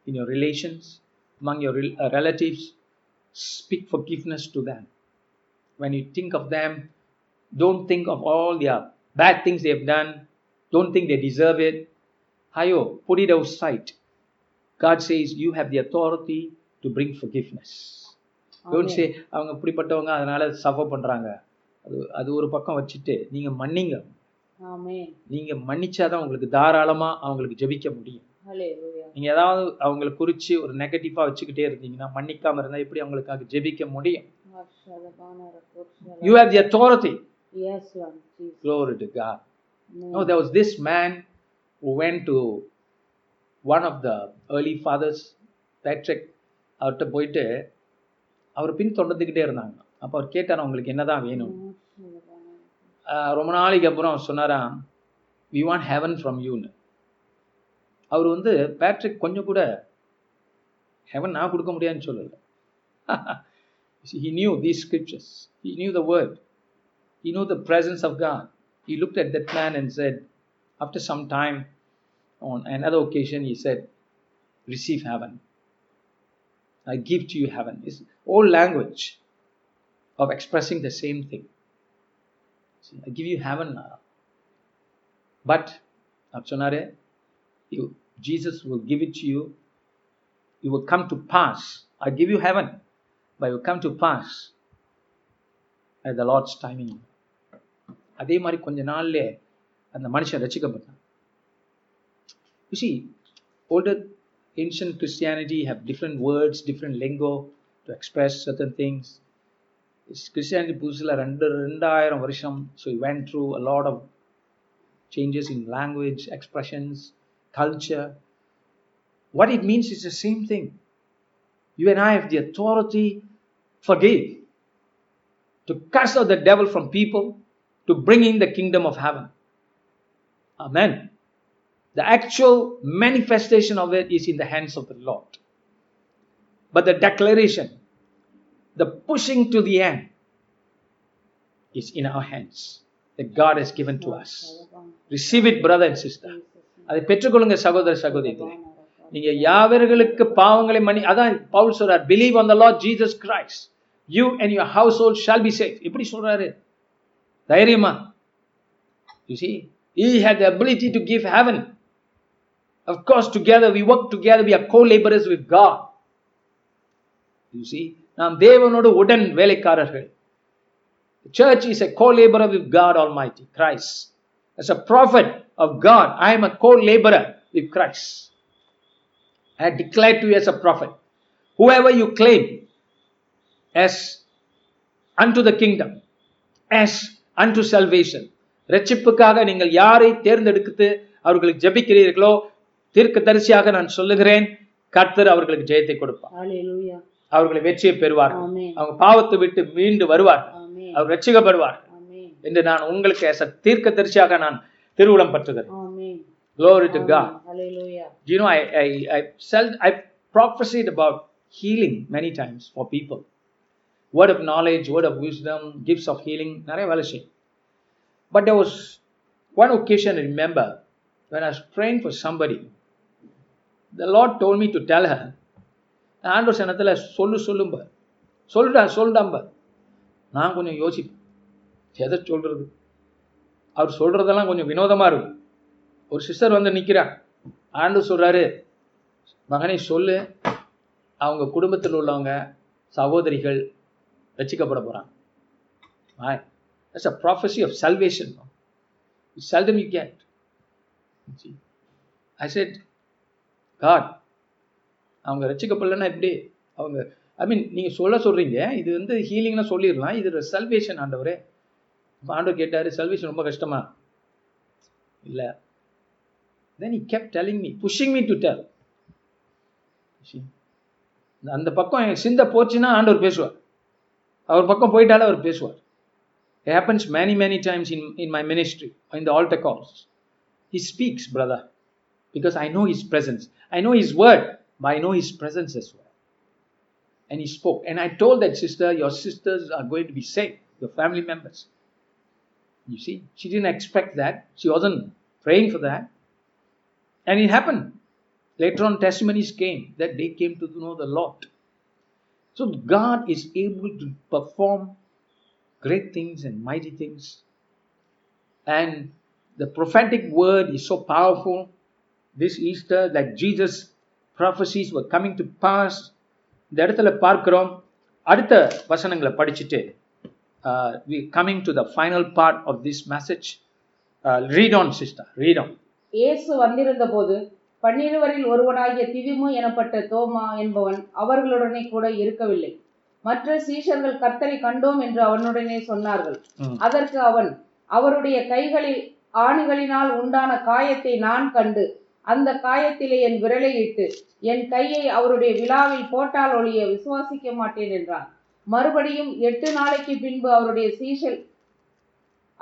S4: in your relations among your relatives speak forgiveness to them when you think of them, don't think of all their bad things they have done. Don't think they deserve it. Hayo, put it outside. God says you have the authority to bring forgiveness. Don't say அவங்க இப்படிப்பட்டவங்க அதனால suffer பண்றாங்க அது அது ஒரு பக்கம் வச்சுட்டு நீங்க மன்னிங்க நீங்க மன்னிச்சாதான் உங்களுக்கு தாராளமா அவங்களுக்கு ஜெபிக்க முடியும் நீங்க ஏதாவது அவங்களை குறிச்சு ஒரு நெகட்டிவா வச்சுக்கிட்டே இருந்தீங்கன்னா மன்னிக்காம இருந்தா எப்படி அவங்களுக்காக ஜெபிக்க முடியும் Hashem, you have the authority. Yes, Lord. Jesus. Glory to God. No. no, there was this man who went to one of the early fathers, Patrick, அவர்கிட்ட போயிட்டு அவர் பின் தொடர்ந்துக்கிட்டே இருந்தாங்க அப்போ அவர் கேட்டார் உங்களுக்கு என்னதான் வேணும் ரொம்ப நாளைக்கு அப்புறம் அவர் சொன்னாராம் வி வாண்ட் ஹெவன் ஃப்ரம் யூன்னு அவர் வந்து பேட்ரிக் கொஞ்சம் கூட ஹெவன் நான் கொடுக்க முடியாதுன்னு சொல்லலை *laughs* see, he knew these scriptures, he knew the word, he knew the presence of God. He looked at that man and said, after some time, on another occasion, he said, Receive heaven. I give to you heaven. It's all language of expressing the same thing. See, I give you heaven now. But, Sonare, you, Jesus will give it to you. It will come to pass. I give you heaven but will come to pass at the Lord's timing. அதே மாதிரி கொஞ்ச நாள்லே அந்த மனுஷன் ரசிக்கப்பட்டான் You see, older ancient Christianity have different words, different lingo to express certain things. It's Christianity புதுசில் ரெண்டு ரெண்டாயிரம் வருஷம் so you went through a lot of changes in language, expressions, culture. What it means is the same thing. You and I have the authority forgive, to cast out the devil from people, to bring in the kingdom of heaven. Amen. The actual manifestation of it is in the hands of the Lord. But the declaration, the pushing to the end, is in our hands that God has given to us. Receive it, brother and sister. அதை பெற்றுக்கொள்ளுங்க சகோதர சகோதரிகளே நீங்க யாவர்களுக்கு பாவங்களை மணி அதான் பவுல் சொல்றார் believe on the Lord Jesus Christ you and your household shall be safe எப்படி சொல்கிறாரு தைரியமா you see he had the ability to give heaven of course together we work together we are co labourers with God you see நாம் தேவனோடு உடன் வேலைக்காரர்கள் Church is a co-laborer with God Almighty, Christ. As a prophet of God, I am a co-laborer with Christ. I declare to you as a prophet. Whoever you claim as unto the kingdom, as unto salvation. ரட்சிப்புக்காக நீங்கள் யாரை தேர்ந்தெடுத்து அவர்களுக்கு ஜபிக்கிறீர்களோ தீர்க்க தரிசியாக நான் சொல்லுகிறேன் கர்த்தர் அவர்களுக்கு ஜெயத்தை கொடுப்பார் அவர்களை வெற்றியை பெறுவார்கள் அவங்க பாவத்தை விட்டு மீண்டு வருவார்கள் அவர் ரட்சிக்கப்படுவார்கள் என்று நான் உங்களுக்கு தீர்க்க தரிசியாக நான் திருவுளம் பற்றுகிறேன் many times for people. Word of knowledge word of wisdom gifts of healing நிறைய வேலை செய்யும் but I was one occasion remember when are train for somebody the Lord told me to tell her ஆண்ட்ரோஸ் சனத்தில் சொல்லு சொல்லும்ப சொல்லுடா சொல்லுடாம்ப நான் கொஞ்சம் யோசிப்பேன் எதை சொல்கிறது அவர் சொல்கிறதெல்லாம் கொஞ்சம் வினோதமாக இருக்கும் ஒரு சிஸ்டர் வந்து நிற்கிறான் ஆண்டு சொல்கிறாரு மகனை சொல்லு அவங்க குடும்பத்தில் உள்ளவங்க சகோதரிகள் ரசிக்கப்பட போகிறான் That's a prophecy of salvation. Which seldom you get. அவங்க ரசிக்கப்படலன்னா எப்படி அவங்க ஐ மீன் நீங்கள் சொல்ல சொல்கிறீங்க இது வந்து ஹீலிங்னா சொல்லிடலாம் இது சல்வேஷன் ஆண்டவரே இப்போ ஆண்டவர் கேட்டார் சல்வேஷன் ரொம்ப கஷ்டமா இல்லை then he kept telling me pushing me to tell அந்த பக்கம் சிந்த போச்சுன்னா ஆண்டவர் பேசுவார் Our அவர் பக்கம் போயிட்டாலே அவர் பேசுவார் happens many many times in my ministry or in the altar calls. He speaks, brother, because I know His presence. I know His word, but I know His presence as well. and he spoke. And I told that sister, Your sisters are going to be saved, your family members. You see, she didn't expect that. She wasn't praying for that. And it happened. Later on, testimonies came that they came to know the Lord. So God is able to perform great things and mighty things. And the prophetic word is so powerful this Easter that Jesus prophecies were coming to pass இந்த இடத்துல பார்க்கிறோம் அடுத்த வசனங்களை படிச்சுட்டு we coming to the final part of this message read on sister read on இயேசு வந்திருந்த போது பன்னிருவரில் ஒருவனாகிய திதிமு எனப்பட்ட தோமா என்பவன் அவர்களுடனே கூட இருக்கவில்லை மற்ற சீஷர்கள் கர்த்தரை கண்டோம் என்று அவனுடனே சொன்னார்கள் அதற்கு அவன் அவருடைய கைகளில் ஆணுகளினால் உண்டான காயத்தை நான் கண்டு அந்த காயத்திலே என் விரலை இட்டு என் கையை அவருடைய விழாவில் போட்டால் ஒழிய விசுவாசிக்க மாட்டேன் என்றான் மறுபடியும் எட்டு நாளைக்கு பின்பு அவருடைய சீஷல்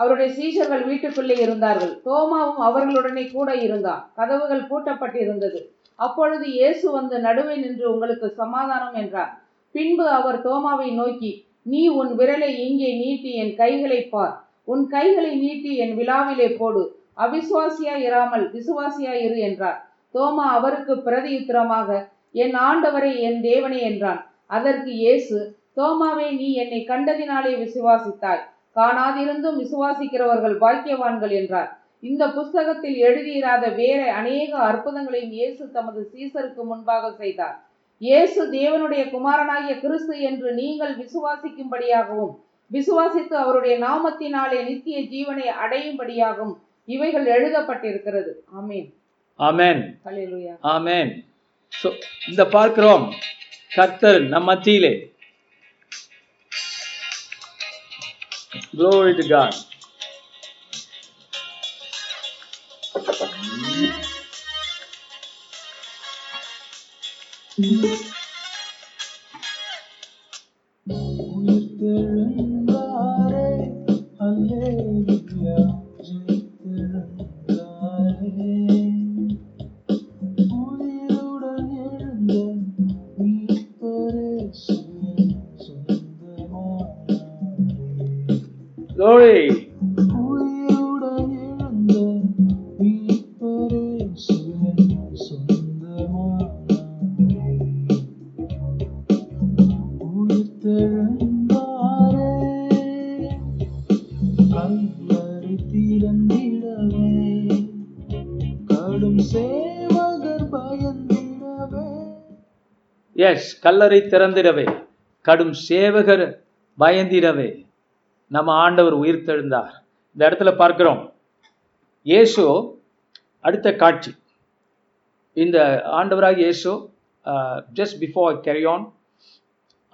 S4: அவருடைய சீஷர்கள் வீட்டுக்குள்ளே இருந்தார்கள் தோமாவும் அவர்களுடனே கூட இருந்தான் கதவுகள் பூட்டப்பட்டிருந்தது அப்பொழுது இயேசு வந்து நடுவே நின்று உங்களுக்கு சமாதானம் என்றார் பின்பு அவர் தோமாவை நோக்கி நீ உன் விரலை இங்கே நீட்டி என் கைகளை பார் உன் கைகளை நீட்டி என் விழாவிலே போடு அவிசுவாசியா இராமல் விசுவாசியா இரு என்றார் தோமா அவருக்கு பிரதியுத்திரமாக என் ஆண்டவரை என் தேவனே என்றான் அதற்கு இயேசு தோமாவே நீ என்னை கண்டதினாலே விசுவாசித்தாய் காணாதிருந்தும் விசுவாசிக்கிறவர்கள் பாக்கியவான்கள் என்றார் இந்த புஸ்தகத்தில் எழுதியிராத வேற அநேக அற்புதங்களையும் இயேசு தமது சீசருக்கு முன்பாக செய்தார் இயேசு தேவனுடைய குமாரனாகிய கிறிஸ்து என்று நீங்கள் விசுவாசிக்கும்படியாகவும் விசுவாசித்து அவருடைய நாமத்தினாலே நித்திய ஜீவனை அடையும்படியாகவும் இவைகள் எழுதப்பட்டிருக்கிறது ஆமேன் ஆமேன் ஆமேன் இந்த பார்க்கிறோம் கர்த்தர் நம் மத்தியிலே Glory to God. Mm -hmm. கல்லறை திறந்திடவே கடும் சேவகர் பயந்திடவே நம்ம ஆண்டவர் உயிர் தெழுந்தார் இந்த இடத்துல பார்க்கிறோம் இயேசு அடுத்த காட்சி இந்த ஆண்டவராக இயேசு ஜஸ்ட் பிஃபோர் கேரி ஆன்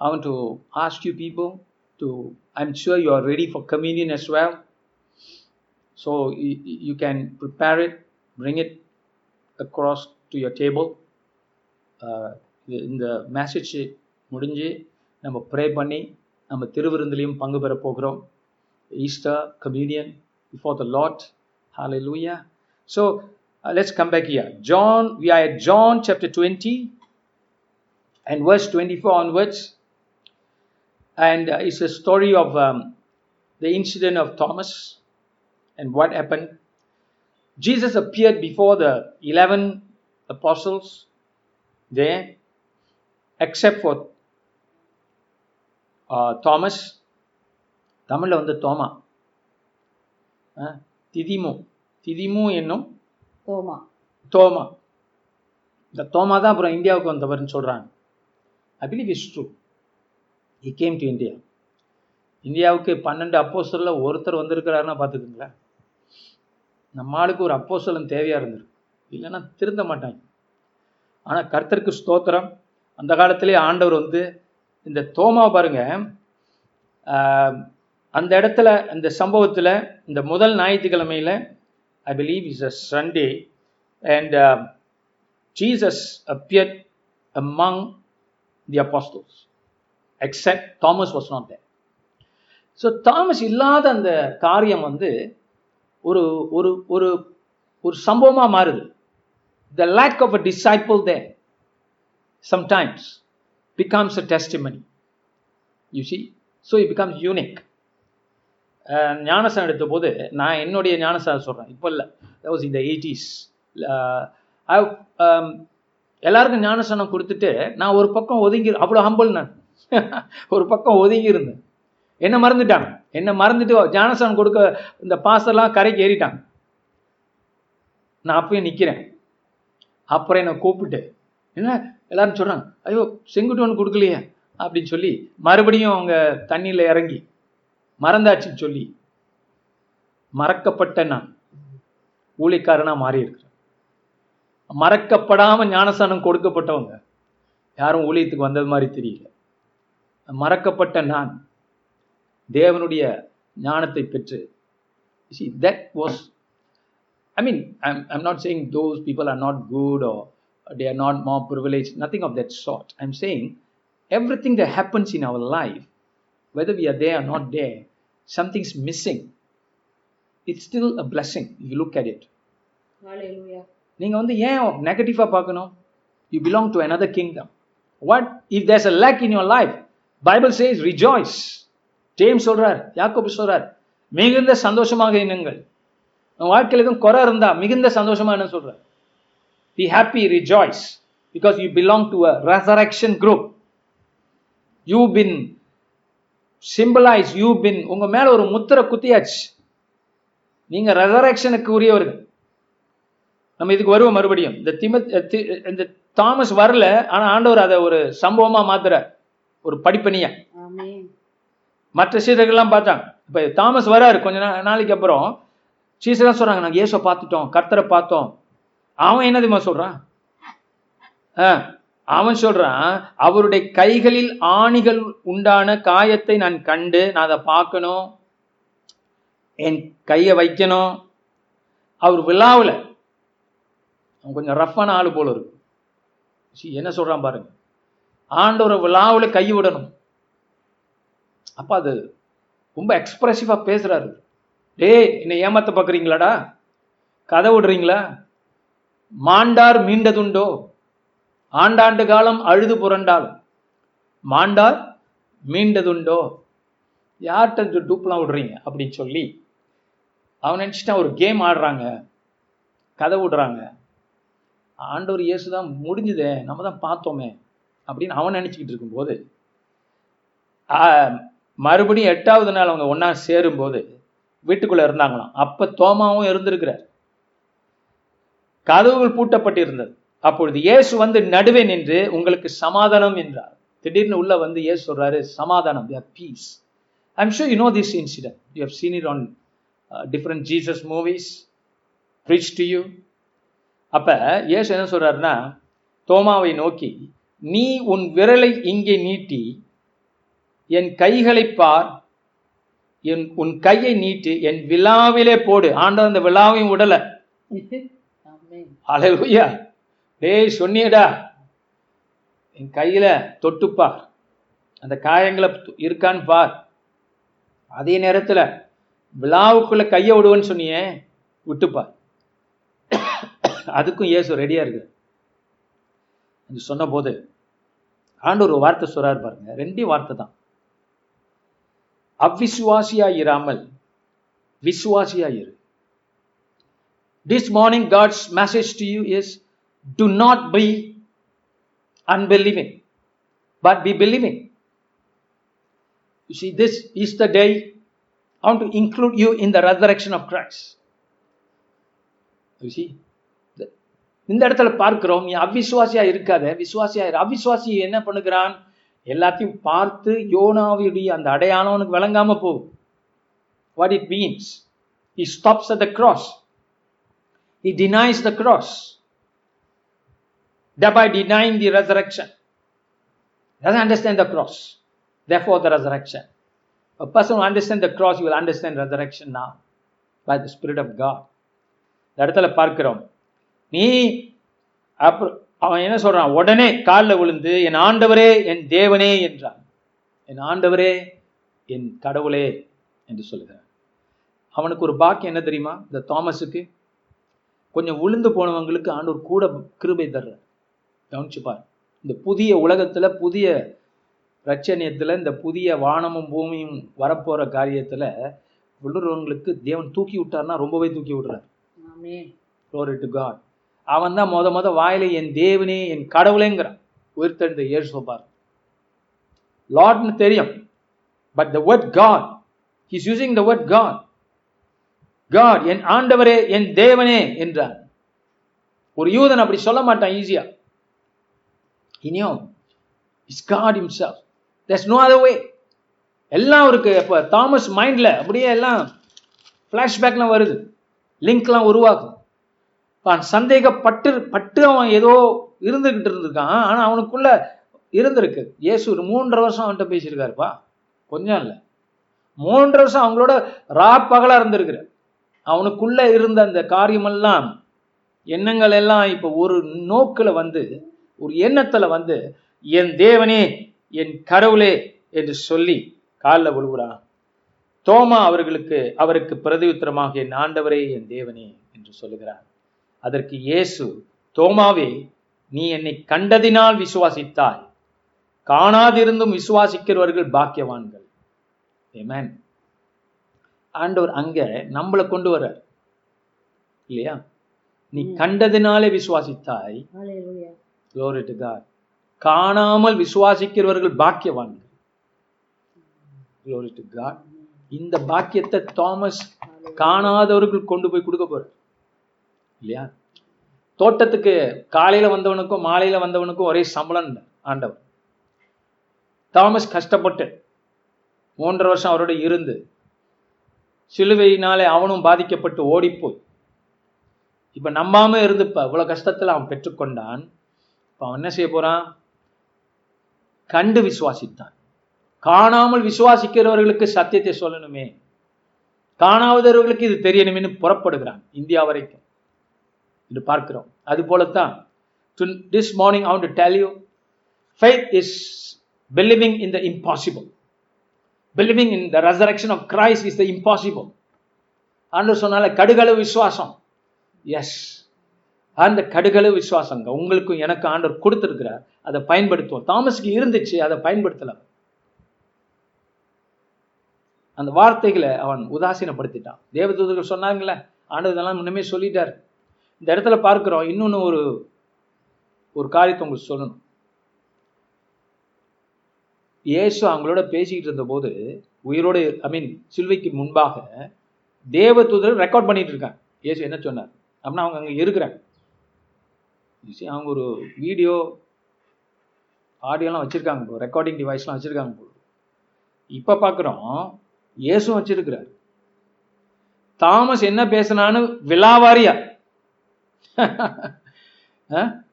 S4: அவன் to ask you people to I am sure you are ready for communion S well so you can prepare it bring it across to your table இந்த மேசேஜ் முடிஞ்சு நம்ம pray பண்ணி நம்ம திருவிருந்திலையும் பங்கு பெற போகிறோம் Easter communion before the Lord hallelujah so let's come back here. John, we are at John chapter 20 and verse 24 onwards. And uh, it's a story of um, the incident of Thomas and what happened. Jesus appeared before the 11 apostles there except for Thomas தமிழில் வந்து தோமா திதிமு திதிமு என்னும் தோமா தோமா இந்த தோமா தான் அப்புறம் இந்தியாவுக்கு வந்தவர்னு சொல்கிறாங்க I believe is true he came to India இந்தியாவுக்கு பன்னெண்டு அப்போசலில் ஒருத்தர் வந்திருக்கிறாருன்னா பார்த்துக்குங்களேன் நம்ம ஆளுக்கு ஒரு அப்போசலன் தேவையாக இருந்திருக்கு இல்லைன்னா திருந்த மாட்டாங்க ஆனால் கர்த்தருக்கு ஸ்தோத்திரம் அந்த காலத்திலே ஆண்டவர் வந்து இந்த தோமா பாருங்க அந்த இடத்துல இந்த சம்பவத்தில் இந்த முதல் ஞாயிற்றுக்கிழமையில் I believe is a Sunday and Jesus appear among the apostles except Thomas was not there so Thomas இல்லாத அந்த காரியம் வந்து ஒரு ஒரு ஒரு ஒரு சம்பவமாக மாறுது the lack of a disciple there sometimes becomes a testimony. You see? So it becomes unique. Uh, ஞானசம் போது நான் என்னுடைய ஞானசாரம் சொல்கிறேன் இப்போ இல்லை வாஸ் இந்த எயிட்டிஸ் எல்லாருக்கும் ஞானசனம் கொடுத்துட்டு நான் ஒரு பக்கம் ஒதுங்கி அவ்வளோ ஹம்பிள் நான் *laughs* ஒரு பக்கம் ஒதுங்கி இருந்தேன் என்ன மறந்துட்டாங்க என்ன மறந்துட்டு ஞானசனம் கொடுக்க இந்த பாசெல்லாம் கரைக்கு ஏறிட்டாங்க நான் அப்பயும் நிற்கிறேன் அப்புறம் என்னை கூப்பிட்டு என்ன எல்லாரும் சொல்கிறாங்க ஐயோ செங்குட்டுவன் கொடுக்கலையே அப்படின்னு சொல்லி மறுபடியும் அவங்க தண்ணியில் இறங்கி மறந்தாச்சுன்னு சொல்லி மறக்கப்பட்ட நான் ஊழிக்காரனாக மாறியிருக்கிறேன் மறக்கப்படாமல் ஞானசானம் கொடுக்கப்பட்டவங்க யாரும் ஊழியத்துக்கு வந்தது மாதிரி தெரியல மறக்கப்பட்ட நான் தேவனுடைய ஞானத்தை பெற்று that was I mean I'm I'm not saying those people are not good or they are not more privileged, nothing of that sort. I'm saying everything that happens in our life, whether we are there or not there, something's missing. It's still a blessing if you look at it. நீங்கள் வந்து ஏன் நெகட்டிவாக பார்க்கணும் you belong to another kingdom what if there's a lack in your life Bible says rejoice James சொல்றார் யாக்கோபு சொல்றார் மிகுந்த சந்தோஷமாக இனுங்கள் வாழ்க்கையில் எதுவும் குறை இருந்தா மிகுந்த சந்தோஷமா என்ன சொல்றார் Be happy, rejoice, because you belong to a resurrection group. You've been symbolized, you've been, உங்க மேல ஒரு முத்திரை குத்தியாச்சு நீங்க ரெசரக்ஷனுக்கு உரியவர்கள் நம்ம இதுக்கு வருவோம் மறுபடியும் இந்த திம இந்த தாமஸ் வரல ஆனா ஆண்டவர் அதை ஒரு சம்பவமா மாத்துற ஒரு படிப்பணியா மற்ற சீடர்கள்லாம் பார்த்தாங்க இப்ப தாமஸ் வராரு கொஞ்ச நாளைக்கு அப்புறம் சீசராக சொல்றாங்க நாங்கள் ஏசோ பார்த்துட்டோம் கர்த்தரை பார்த்தோம் அவன் என்னதுமா சொல்றான் அவன் சொல்றான் அவருடைய கைகளில் ஆணிகள் உண்டான காயத்தை நான் கண்டு நான் அதை பார்க்கணும் என் கையை வைக்கணும் அவர் விழாவில் அவன் கொஞ்சம் ரஃப்பான ஆள் போல இருக்கு என்ன சொல்றான் பாருங்க ஆண்டவர் விழாவில் கை விடணும் அப்போ அது ரொம்ப எக்ஸ்பிரசிவா பேசுகிறாரு டே என்னை ஏமாத்த பார்க்குறீங்களாடா கதை விடுறீங்களா மாண்டார் மீண்டதுண்டோ ஆண்டாண்டு காலம் அழுது புரண்டால் மாண்டார் மீண்டதுண்டோ யார்கிட்ட டூப்லாம் விடுறீங்க அப்படின்னு சொல்லி அவன் நினச்சிட்டா ஒரு கேம் ஆடுறாங்க கதை விடுறாங்க ஆண்டவர் இயேசு தான் முடிஞ்சுதே நம்ம தான் பார்த்தோமே அப்படின்னு அவன் நினச்சிக்கிட்டு இருக்கும்போது மறுபடியும் எட்டாவது நாள் அவங்க ஒன்றா சேரும்போது வீட்டுக்குள்ளே இருந்தாங்களாம் அப்போ தோமாவும் இருந்திருக்கிறார் கதவுகள் பூட்டப்பட்டிருந்தது அப்பொழுது இயேசு வந்து நடுவே நின்று உங்களுக்கு சமாதானம் என்றார் திடீர்னு உள்ள வந்து இயேசு சொல்றாரு சமாதானம் peace I'm sure you know this incident you have seen it on different Jesus movies preach to you அப்போ இயேசு என்ன சொல்கிறாருன்னா தோமாவை நோக்கி நீ உன் விரலை இங்கே நீட்டி என் கைகளை பார் என் உன் கையை நீட்டு என் விழாவிலே போடு ஆண்டவர் அந்த விழாவையும் விடலை *laughs* அழகுயா டே சொன்னியடா என் கையில் தொட்டுப்பா அந்த காயங்களை இருக்கான்னு பார் அதே நேரத்தில் விழாவுக்குள்ளே கையை விடுவேன்னு சொன்னியே விட்டுப்பா அதுக்கும் ஏசு ரெடியாக இருக்கு என்று சொன்னபோது ஆண்டு ஒரு வார்த்தை சொல்றாரு பாருங்க ரெண்டே வார்த்தை தான் அவ்விசுவாசியா இராமல் விசுவாசியாக இரு This morning, God's message to you is do not be unbelieving, but be believing. You see, this is the day I want to include you in the resurrection of Christ. You see, இந்த இடத்துல பார்க்கிறோம் நீ அவிசுவாசியா இருக்காத விசுவாசியா அவிசுவாசி என்ன பண்ணுகிறான் எல்லாத்தையும் பார்த்து யோனாவுடைய அந்த அடையாளம் உனக்கு விளங்காம போகும் what it means he stops at the cross He denies the cross, thereby denying the resurrection. he Doesn't understand the cross, therefore the resurrection. A person who understands the cross, you will understand resurrection now by the Spirit of God. இந்த இடத்துல பார்க்கிறோம் நீ அவன் என்ன சொல்றான் உடனே காலில் விழுந்து என் ஆண்டவரே என் தேவனே என்றான் என் ஆண்டவரே என் கடவுளே என்று சொல்லுகிறான் அவனுக்கு ஒரு பாக்கியம் என்ன தெரியுமா இந்த தாமஸுக்கு கொஞ்சம் விழுந்து போனவங்களுக்கு ஆண்டவர் கூட கிருபை தர்ற கவனிச்சுப்பார் இந்த புதிய உலகத்தில் புதிய பிரச்சனையத்துல இந்த புதிய வானமும் பூமியும் வரப்போகிற காரியத்தில் விழுறவங்களுக்கு தேவன் தூக்கி விட்டார்னா ரொம்பவே தூக்கி
S5: விடுறார்
S4: அவன் தான் மொத மொத வாயில என் தேவனே என் கடவுளேங்கிறான் உயிர்த்தெழுந்த ஏசோபார் லார்ட்னு தெரியும் but the word God he's using the word God God என் ஆண்டவரே என் தேவனே என்றான் ஒரு யூதன் அப்படி சொல்ல மாட்டான் ஈஸியா இனியோ is God himself there's no other way எல்லாம் இருக்கு இப்போ தாமஸ் மைண்ட்ல அப்படியே எல்லாம் பிளாஷ்பேக்லாம் வருது லிங்க்லாம் உருவாக்கும் சந்தேகப்பட்டு பட்டு அவன் ஏதோ இருந்துக்கிட்டு இருந்திருக்கான் ஆனால் அவனுக்குள்ள இருந்திருக்கு இயேசு ஒரு மூன்றரை வருஷம் அவன்கிட்ட பேசியிருக்காருப்பா கொஞ்சம் இல்லை மூன்று வருஷம் அவங்களோட ரா பகலாக இருந்திருக்கிற அவனுக்குள்ள இருந்த அந்த காரியமெல்லாம் எண்ணங்கள் எல்லாம் இப்போ ஒரு நோக்கில் வந்து ஒரு எண்ணத்தில் வந்து என் தேவனே என் கடவுளே என்று சொல்லி காலில் விழுகிறான் தோமா அவர்களுக்கு அவருக்கு பிரதியுத்திரமாக என் ஆண்டவரே என் தேவனே என்று சொல்லுகிறார் அதற்கு இயேசு தோமாவே நீ என்னை கண்டதினால் விசுவாசித்தாய் காணாதிருந்தும் விசுவாசிக்கிறவர்கள் பாக்கியவான்கள் ஏமேன் ஆண்டவர் அங்க நம்மளை கொண்டு வர்றார் இல்லையா
S5: நீ கண்டதினாலே விசுவாசித்தாய் காணாமல் விசுவாசிக்கிறவர்கள்
S4: பாக்கியவான் இந்த பாக்கியத்தை தாமஸ் காணாதவர்கள் கொண்டு போய் கொடுக்க போற இல்லையா தோட்டத்துக்கு காலையில வந்தவனுக்கும் மாலையில வந்தவனுக்கும் ஒரே சம்பளம் ஆண்டவர் தாமஸ் கஷ்டப்பட்டு மூன்றரை வருஷம் அவரோட இருந்து சிலுவையினாலே அவனும் பாதிக்கப்பட்டு ஓடிப்போய் இப்போ நம்பாம இருந்துப்ப இவ்வளோ கஷ்டத்தில் அவன் பெற்றுக்கொண்டான் இப்போ அவன் என்ன செய்ய போறான் கண்டு விசுவாசித்தான் காணாமல் விசுவாசிக்கிறவர்களுக்கு சத்தியத்தை சொல்லணுமே காணாதவர்களுக்கு இது தெரியணுமேனு புறப்படுகிறான் இந்தியா வரைக்கும் என்று பார்க்கிறோம் அது போலத்தான் திஸ் மார்னிங் அவன் to to tell you faith is believing in believing in the resurrection of Christ is the impossible ஆண்டு சொன்னால கடுகளவு விசுவாசம் எஸ் அந்த கடுகளவு விசுவாசங்க உங்களுக்கும் எனக்கு ஆண்டவர் கொடுத்துருக்கிறார் அதை பயன்படுத்துவோம் தாமஸுக்கு இருந்துச்சு அதை பயன்படுத்தலை அந்த வார்த்தைகளை அவன் உதாசீனப்படுத்திட்டான் தேவதூதர்கள் சொன்னாங்களே ஆண்டு இதெல்லாம் முன்னமே சொல்லிட்டார் இந்த இடத்துல பார்க்குறோம் இன்னொன்று ஒரு ஒரு காரியத்தை உங்களுக்கு சொல்லணும் இயேசு அவங்களோட பேசிக்கிட்டு இருந்தபோது உயிரோடு ஐ மீன் சில்வைக்கு முன்பாக தேவ தூதர் ரெக்கார்ட் பண்ணிட்டு இருக்காங்க இயேசு என்ன சொன்னார் அப்படின்னா அவங்க அங்கே இருக்கிறாங்க அவங்க ஒரு வீடியோ ஆடியோலாம் வச்சுருக்காங்க போ ரெக்கார்டிங் டிவைஸ்லாம் வச்சுருக்காங்க போ இப்போ பார்க்குறோம் இயேசும் வச்சிருக்கிறார் தாமஸ் என்ன பேசினான்னு விழாவாரியா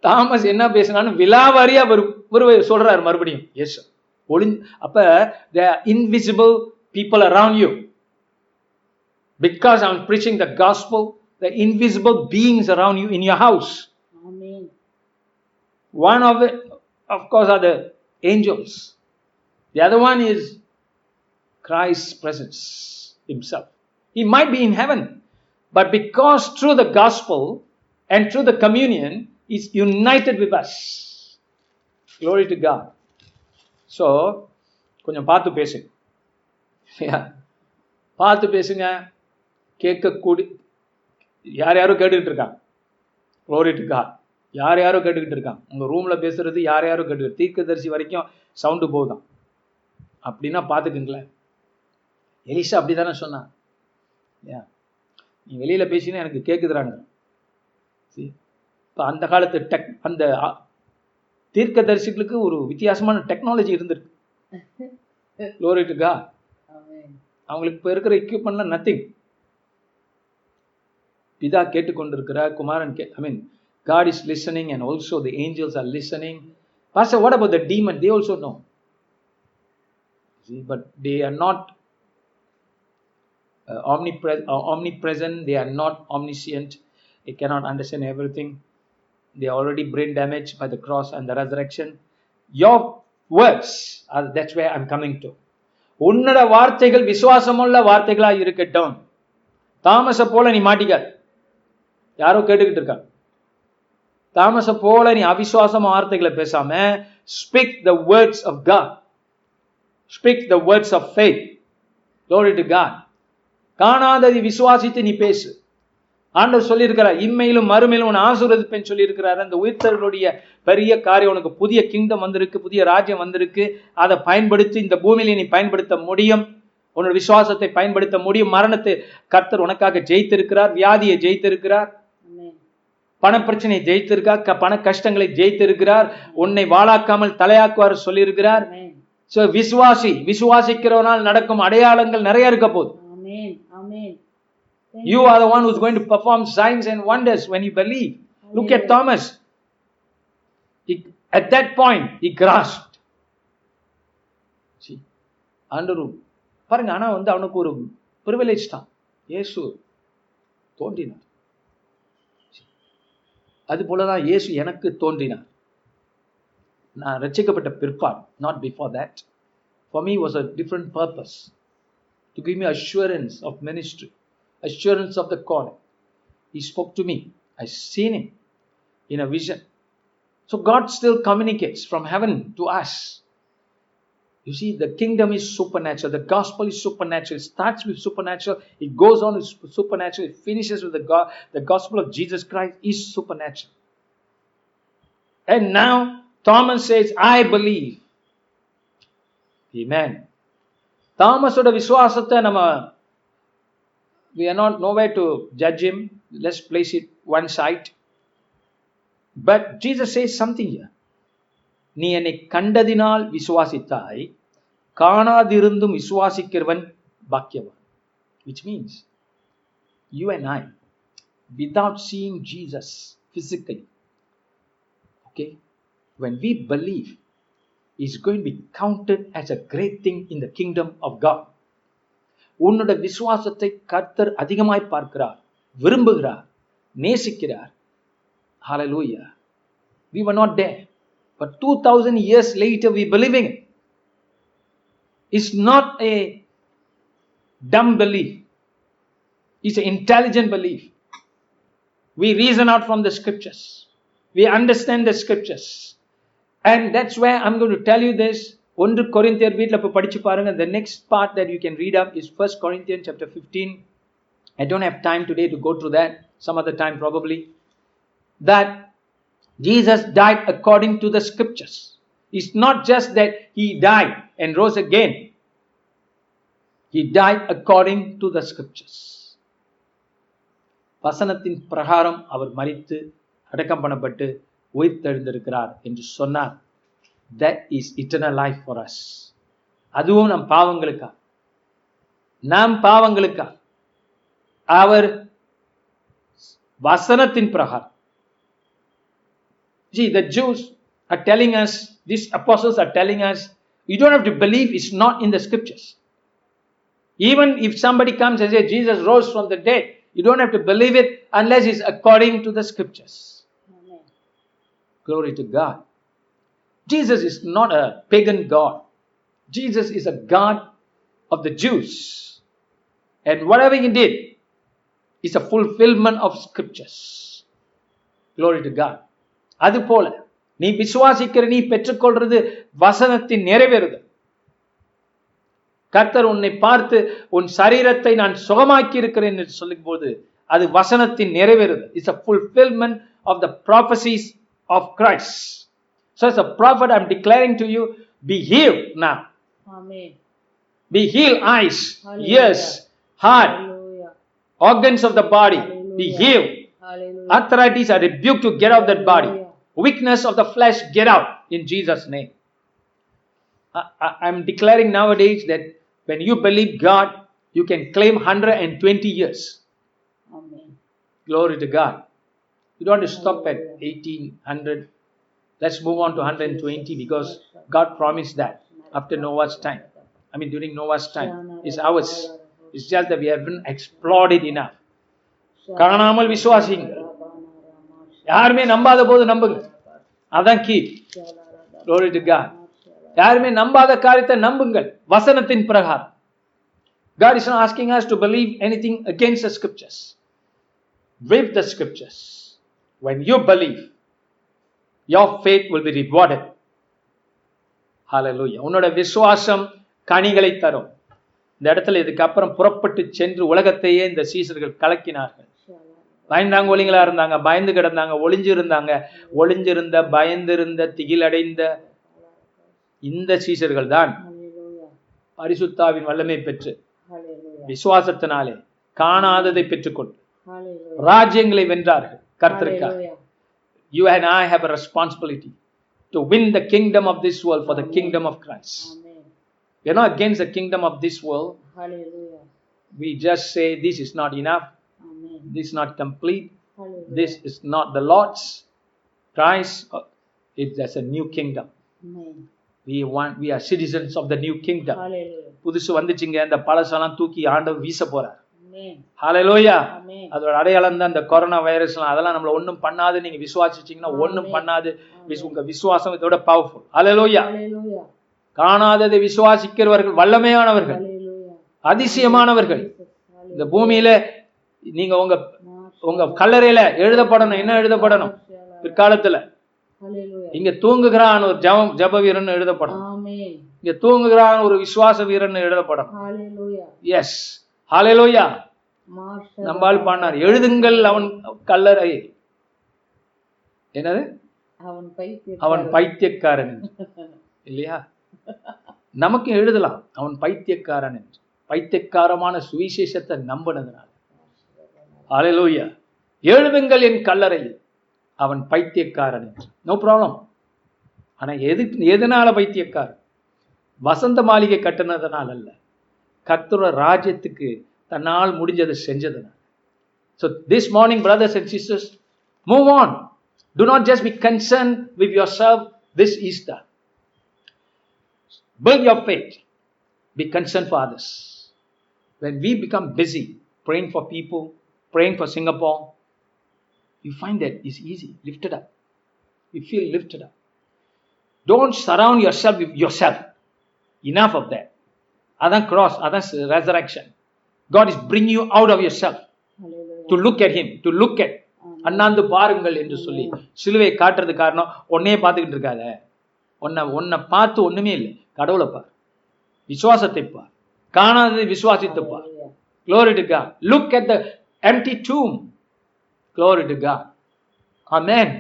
S4: தாமஸ் என்ன பேசினான்னு விழாவாரியா ஒரு சொல்றாரு மறுபடியும் இயேசு There are invisible people around you because I'm preaching the gospel. The invisible beings around you in your house.
S5: House
S4: one of of course are the angels the other one is christ's presence himself he might be in heaven but because through the gospel and through the communion is united with us glory to god so கொஞ்சம் பார்த்து பேசு பார்த்து பேசுங்க கேட்கக்கூடி யார் யாரும் கேட்டுக்கிட்டு இருக்காங்க குளோரிட்டுக்கா யார் யாரும் கேட்டுக்கிட்டு இருக்காங்க உங்கள் ரூமில் பேசுகிறது யார் யாரும் கேட்டுக்கிட்டு தீர்க்கதரிசி வரைக்கும் சவுண்டு போகுதான் அப்படின்னா பார்த்துக்குங்களேன் எலிசா அப்படி தானே சொன்னான் ஏன் நீ வெளியில் பேசினா எனக்கு கேட்குதுறாங்க சரி இப்போ அந்த காலத்து டெக் அந்த தீர்க்க தரிசிகளுக்கு ஒரு வித்தியாசமான டெக்னாலஜி இருந்திருக்கு
S5: லோரிட்டுக்கா *laughs* அவங்களுக்கு இப்போ இருக்கிற
S4: எக்யூப்மெண்ட்லாம் நத்திங் பிதா கேட்டுக்கொண்டிருக்கிறார் குமாரன் கே I mean God is listening and also the angels are listening pastor what about the demon they also know but they are not omni omni omnipresent, omnipresent, they are not omniscient, they understand everything They're already brain damaged by the cross and the resurrection. Your words, are, that's where I'm coming to. உன்னோட வார்த்தைகள் விசுவாசமுள்ள வார்த்தைகளா இருக்கட்டும் தாமச போல நீ மாட்டிக்காது யாரோ கேட்டுக்கிட்டு இருக்காங்க தாமச போல நீ அவிசுவாசம் வார்த்தைகளை பேசாம speak the words of God speak the words of faith to God காணாதது விசுவாசித்து நீ பேசு ஆண்டவர் சொல்லியிருக்கிறார் இம்மையிலும் மறுமையிலும் உன் ஆசீர்வதிப்பேன் சொல்லியிருக்கிறாரு அந்த உயிர்த்தர்களுடைய பெரிய காரியம் உனக்கு புதிய கிங்டம் வந்திருக்கு புதிய ராஜ்யம் வந்திருக்கு அதை பயன்படுத்தி இந்த பூமியில நீ பயன்படுத்த முடியும் உன்னோட விசுவாசத்தை பயன்படுத்த முடியும் மரணத்தை கர்த்தர் உனக்காக ஜெயித்திருக்கிறார் வியாதியை ஜெயித்திருக்கிறார் பண பிரச்சனையை ஜெயித்திருக்கார் பண கஷ்டங்களை ஜெயித்திருக்கிறார் உன்னை வாழாக்காமல் தலையாக்குவார்
S5: சொல்லியிருக்கிறார் ஸோ விசுவாசி
S4: விசுவாசிக்கிறவனால் நடக்கும் அடையாளங்கள் நிறைய இருக்க போகுது You are the one who's going to perform signs and wonders when you believe. Look at Thomas. He, at that point, he grasped. See, ஆண்டரும் பாருங்க ஆனால் வந்து அவனுக்கு ஒரு ப்ரிவிலேஜ் தான் இயேசு தோன்றினார் அது போல இயேசு எனக்கு தோன்றினார் நான் ரசிக்கப்பட்ட பிற்பாடு not before that for me was a different purpose to give me assurance of ministry assurance of the calling. He spoke to me. I seen him in a vision. So God still communicates from heaven to us. You see, the kingdom is supernatural. The gospel is supernatural. It starts with supernatural. It goes on with supernatural. It finishes with the, God, the gospel of Jesus Christ is supernatural. And now Thomas says, I believe. Amen. தாமஸோட விசுவாசத்தை நம்ம we are not nowhere to judge him. Let's place it one side. But Jesus says something here. நீ என்னை கண்டதினால் விசுவாசித்தாய் காணாதிருந்தும் விசுவாசிக்கிறவன் பாக்கியவான் which means you and I, without seeing Jesus physically, okay, when we believe, is going to be counted as a great thing in the kingdom of God. உன்னோட விசுவாசத்தை கர்த்தர் அதிகமாய் பார்க்கிறார் விரும்புகிறார் நேசிக்கிறார் ஹalleluya we were not there but 2000 years later we believing it it's not a dumb belief it's an intelligent belief we reason out from the scriptures we understand the scriptures and that's where i'm going to tell you this ஒன்று கொரிந்தியர் வீட்டில் இப்போ படிச்சு பாருங்க the next part that you can read up is First Corinthian chapter fifteen I don't have time today to go through that some other time probably that Jesus died according to the scriptures it's not just that he die and rose again he die according to the scriptures வசனத்தின் பிரகாரம் அவர் மறித்து அடக்கம் பண்ணப்பட்டு உயிர்த்தெழுந்திருக்கிறார் என்று சொன்னார் That is eternal life for us. Us அதுவும் Nam பாவங்களுக்கா Our பாவங்களுக்கா அவர் வசனத்தின் See, the Jews are telling us, these apostles are telling us, you don't have to believe it's not in the scriptures. Even if somebody comes and says Jesus rose from the dead, you don't have to believe it unless it's according to the scriptures. Glory to God. Jesus is not a pagan God. Jesus is a God of the Jews. And whatever he did is a fulfillment of scriptures. Glory to God. அது போல நீ விசுவாசிக்கிற நீ பெற்றுக்கொள்றது வசனத்தின் நிறைவேறுதல் கர்த்தர் உன்னை பார்த்து உன் சரீரத்தை நான் சுகமாக்கி இருக்கிறேன் என்று சொல்லும் போது அது வசனத்தின் நிறைவேறுதல் it's a fulfilment of the prophecies of Christ So, as a prophet, I'm declaring to you be healed now.
S5: Amen.
S4: Be healed, eyes, Hallelujah. ears, heart, Hallelujah. organs of the body. Hallelujah. Be
S5: healed. Hallelujah.
S4: Arthritis, I rebuke to get out that body. Weakness of the flesh, get out in Jesus' name. I, I, I'm declaring nowadays that when you believe God, you can claim 120 years.
S5: Amen.
S4: Glory to God. You don't to stop at 1800, Let's move on to 120 because God promised that after Noah's time. I mean, during Noah's time. It's ours. It's just that we haven't explored it enough. காணாமல் விசுவாசிங்கள் யாருமே நம்பாத போது நம்புங்க அதான் key யாருமே நம்பாத காரியத்தை நம்புங்கள் வசனத்தின் பிரகாரம் God is not asking us to believe anything against the scriptures. With the scriptures. When you believe, your faith will be rewarded hallelujah உன்னோட விசுவாசம் கனிகளை தரும் இந்த இடத்துல இதுக்கப்புறம் புறப்பட்டு சென்று உலகத்தையே இந்த சீசர்கள் கலக்கினார்கள் பயந்தாங்க ஒளிங்களா இருந்தாங்க பயந்து கிடந்தாங்க ஒளிஞ்சு ஒளிஞ்சிருந்த பயந்திருந்த திகிலடைந்த இந்த சீசர்கள்
S5: தான் பரிசுத்தாவின்
S4: வல்லமை பெற்று விசுவாசத்தினாலே காணாததை பெற்றுக்கொண்டு ராஜ்யங்களை வென்றார்கள் கர்த்தருக்காக you and I have a responsibility to win the kingdom of this world for the Amen. kingdom of Christ. Amen. We're not against the kingdom of this world.
S5: Hallelujah.
S4: We just say this is not enough.
S5: Amen.
S4: This is not complete. Hallelujah. This is not the Lord's. Christ, uh, It's a new kingdom. Amen.
S5: We
S4: want we are citizens of the new kingdom. புதுசு வந்துச்சுங்க பழசெல்லாம் தூக்கி ஆண்டவர் வீச போறார்
S5: ஹலலோயா அதோட
S4: அடையாளம் தான் இந்த கொரோனா எல்லாம் அதெல்லாம் நம்மள ஒன்றும் பண்ணாது நீங்க விசுவாசிச்சீங்கன்னா ஒன்றும் பண்ணாது உங்க விசுவாசம் இதோட பவர்ஃபுல்
S5: ஹலலோயா காணாததை விசுவாசிக்கிறவர்கள் வல்லமையானவர்கள் அதிசயமானவர்கள் இந்த பூமியில
S4: நீங்க உங்க உங்க கல்லறையில எழுதப்படணும் என்ன எழுதப்படணும் பிற்காலத்துல இங்க தூங்குகிறான் ஒரு ஜபம் ஜப வீரன் எழுதப்படும் இங்க தூங்குகிறான் ஒரு விசுவாச வீரன் எழுதப்படும் எஸ் ஹாலேலோயா நம்பால் பாடினார் எழுதுங்கள் அவன் கல்லறை
S5: என்னது அவன்
S4: பைத்தியக்காரன் என்று இல்லையா நமக்கு எழுதலாம் அவன் பைத்தியக்காரன் என்று பைத்தியக்காரமான சுவிசேஷத்தை நம்பினதுனால அலையலூயா எழுதுங்கள் என் கல்லறையில் அவன் பைத்தியக்காரன் என்று நோ ப்ராப்ளம் ஆனால் எது எதனால பைத்தியக்காரன் வசந்த மாளிகை கட்டினதுனால அல்ல கத்துற ராஜ்யத்துக்கு தன்னால் முடிஞ்சதை செஞ்சது so this morning brothers and sisters move on to not just be concern with your self this is the build your faith be concern for others when we become busy praying for people, praying for Singapore, you find that it's easy, lifted up. You feel lifted up. Don't surround yourself with yourself. Enough of that. Other cross, other resurrection. God is bring you out of yourself to look at him to look at அண்ணாந்து பாருங்கள் என்று சொல்லி சிலுவை காட்டுறது காரணம் உன்னையே பார்த்துக்கிட்டு இருக்காத உன்னை உன்னை பார்த்து ஒன்றுமே இல்லை கடவுளை பார் விசுவாசத்தை பார் காணாதது விசுவாசித்து பார் glory look at the empty tomb glory to amen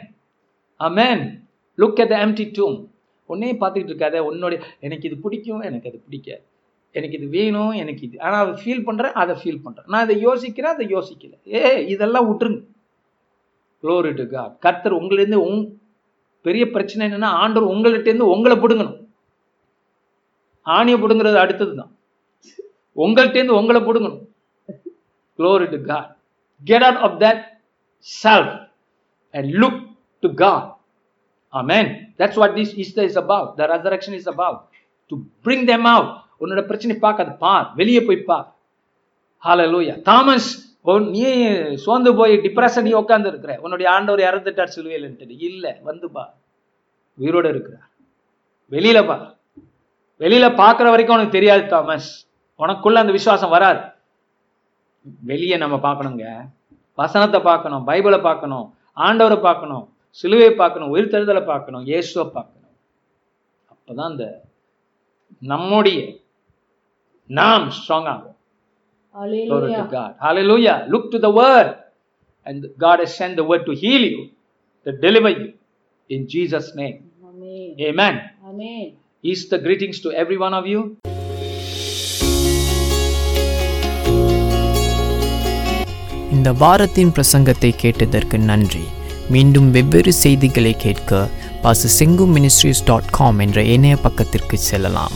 S4: amen look at the empty tomb ஒன்னே பார்த்துக்கிட்டு இருக்காத உன்னுடைய எனக்கு இது பிடிக்கும் எனக்கு அது பிடிக்காது எனக்கு இது வேணும் எனக்கு இது ஆனால் அதை ஃபீல் பண்ணுறேன் அதை ஃபீல் பண்ணுறேன் நான் இதை யோசிக்கிறேன் அதை யோசிக்கல ஏ இதெல்லாம் விட்டுருங்க க்ளோரி டு காட் கர்த்தர் உங்கள்டேருந்து உங் பெரிய பிரச்சனை என்னென்னா ஆண்டவர் உங்கள்கிட்டேருந்து உங்களை பிடுங்கணும் ஆணியை பிடுங்கிறது அடுத்தது தான் உங்கள்கிட்டேருந்து உங்களை பிடுங்கணும் குளோரிட்டு to God get out of that self and look to God man that's what this is is above the resurrection is above to bring them out உன்னோட பிரச்சனை பார்க்காது பார் வெளியே போய் பார் ஹால லூயா தாமஸ் நீ சோர்ந்து போய் டிப்ரெஷன் நீ உட்காந்து இருக்கிற உன்னுடைய ஆண்டவர் இறந்துட்டார் சிலுவையில்ன்ட்டு இல்லை வந்து பா உயிரோடு இருக்கிறார் வெளியில பா வெளியில பார்க்குற வரைக்கும் உனக்கு தெரியாது தாமஸ் உனக்குள்ள அந்த விசுவாசம் வராது வெளியே நம்ம பார்க்கணுங்க வசனத்தை பார்க்கணும் பைபிளை பார்க்கணும் ஆண்டவரை பார்க்கணும் சிலுவையை பார்க்கணும் உயிர்த்தெழுதலை பார்க்கணும் இயேசுவை பார்க்கணும் அப்போதான் அந்த நம்முடைய நாம் ஸ்ட்ராங் ஆகும் Hallelujah. Look to the word. And God has sent the word to heal you, to deliver you. In Jesus' name. Amen. Amen. Amen. Is the greetings to every one of you. இந்த வாரத்தின் பிரசங்கத்தை கேட்டதற்கு நன்றி மீண்டும் வெவ்வேறு செய்திகளை கேட்க பாச செங்கு மினிஸ்ட்ரிஸ் டாட் காம் என்ற இணைய பக்கத்திற்கு செல்லலாம்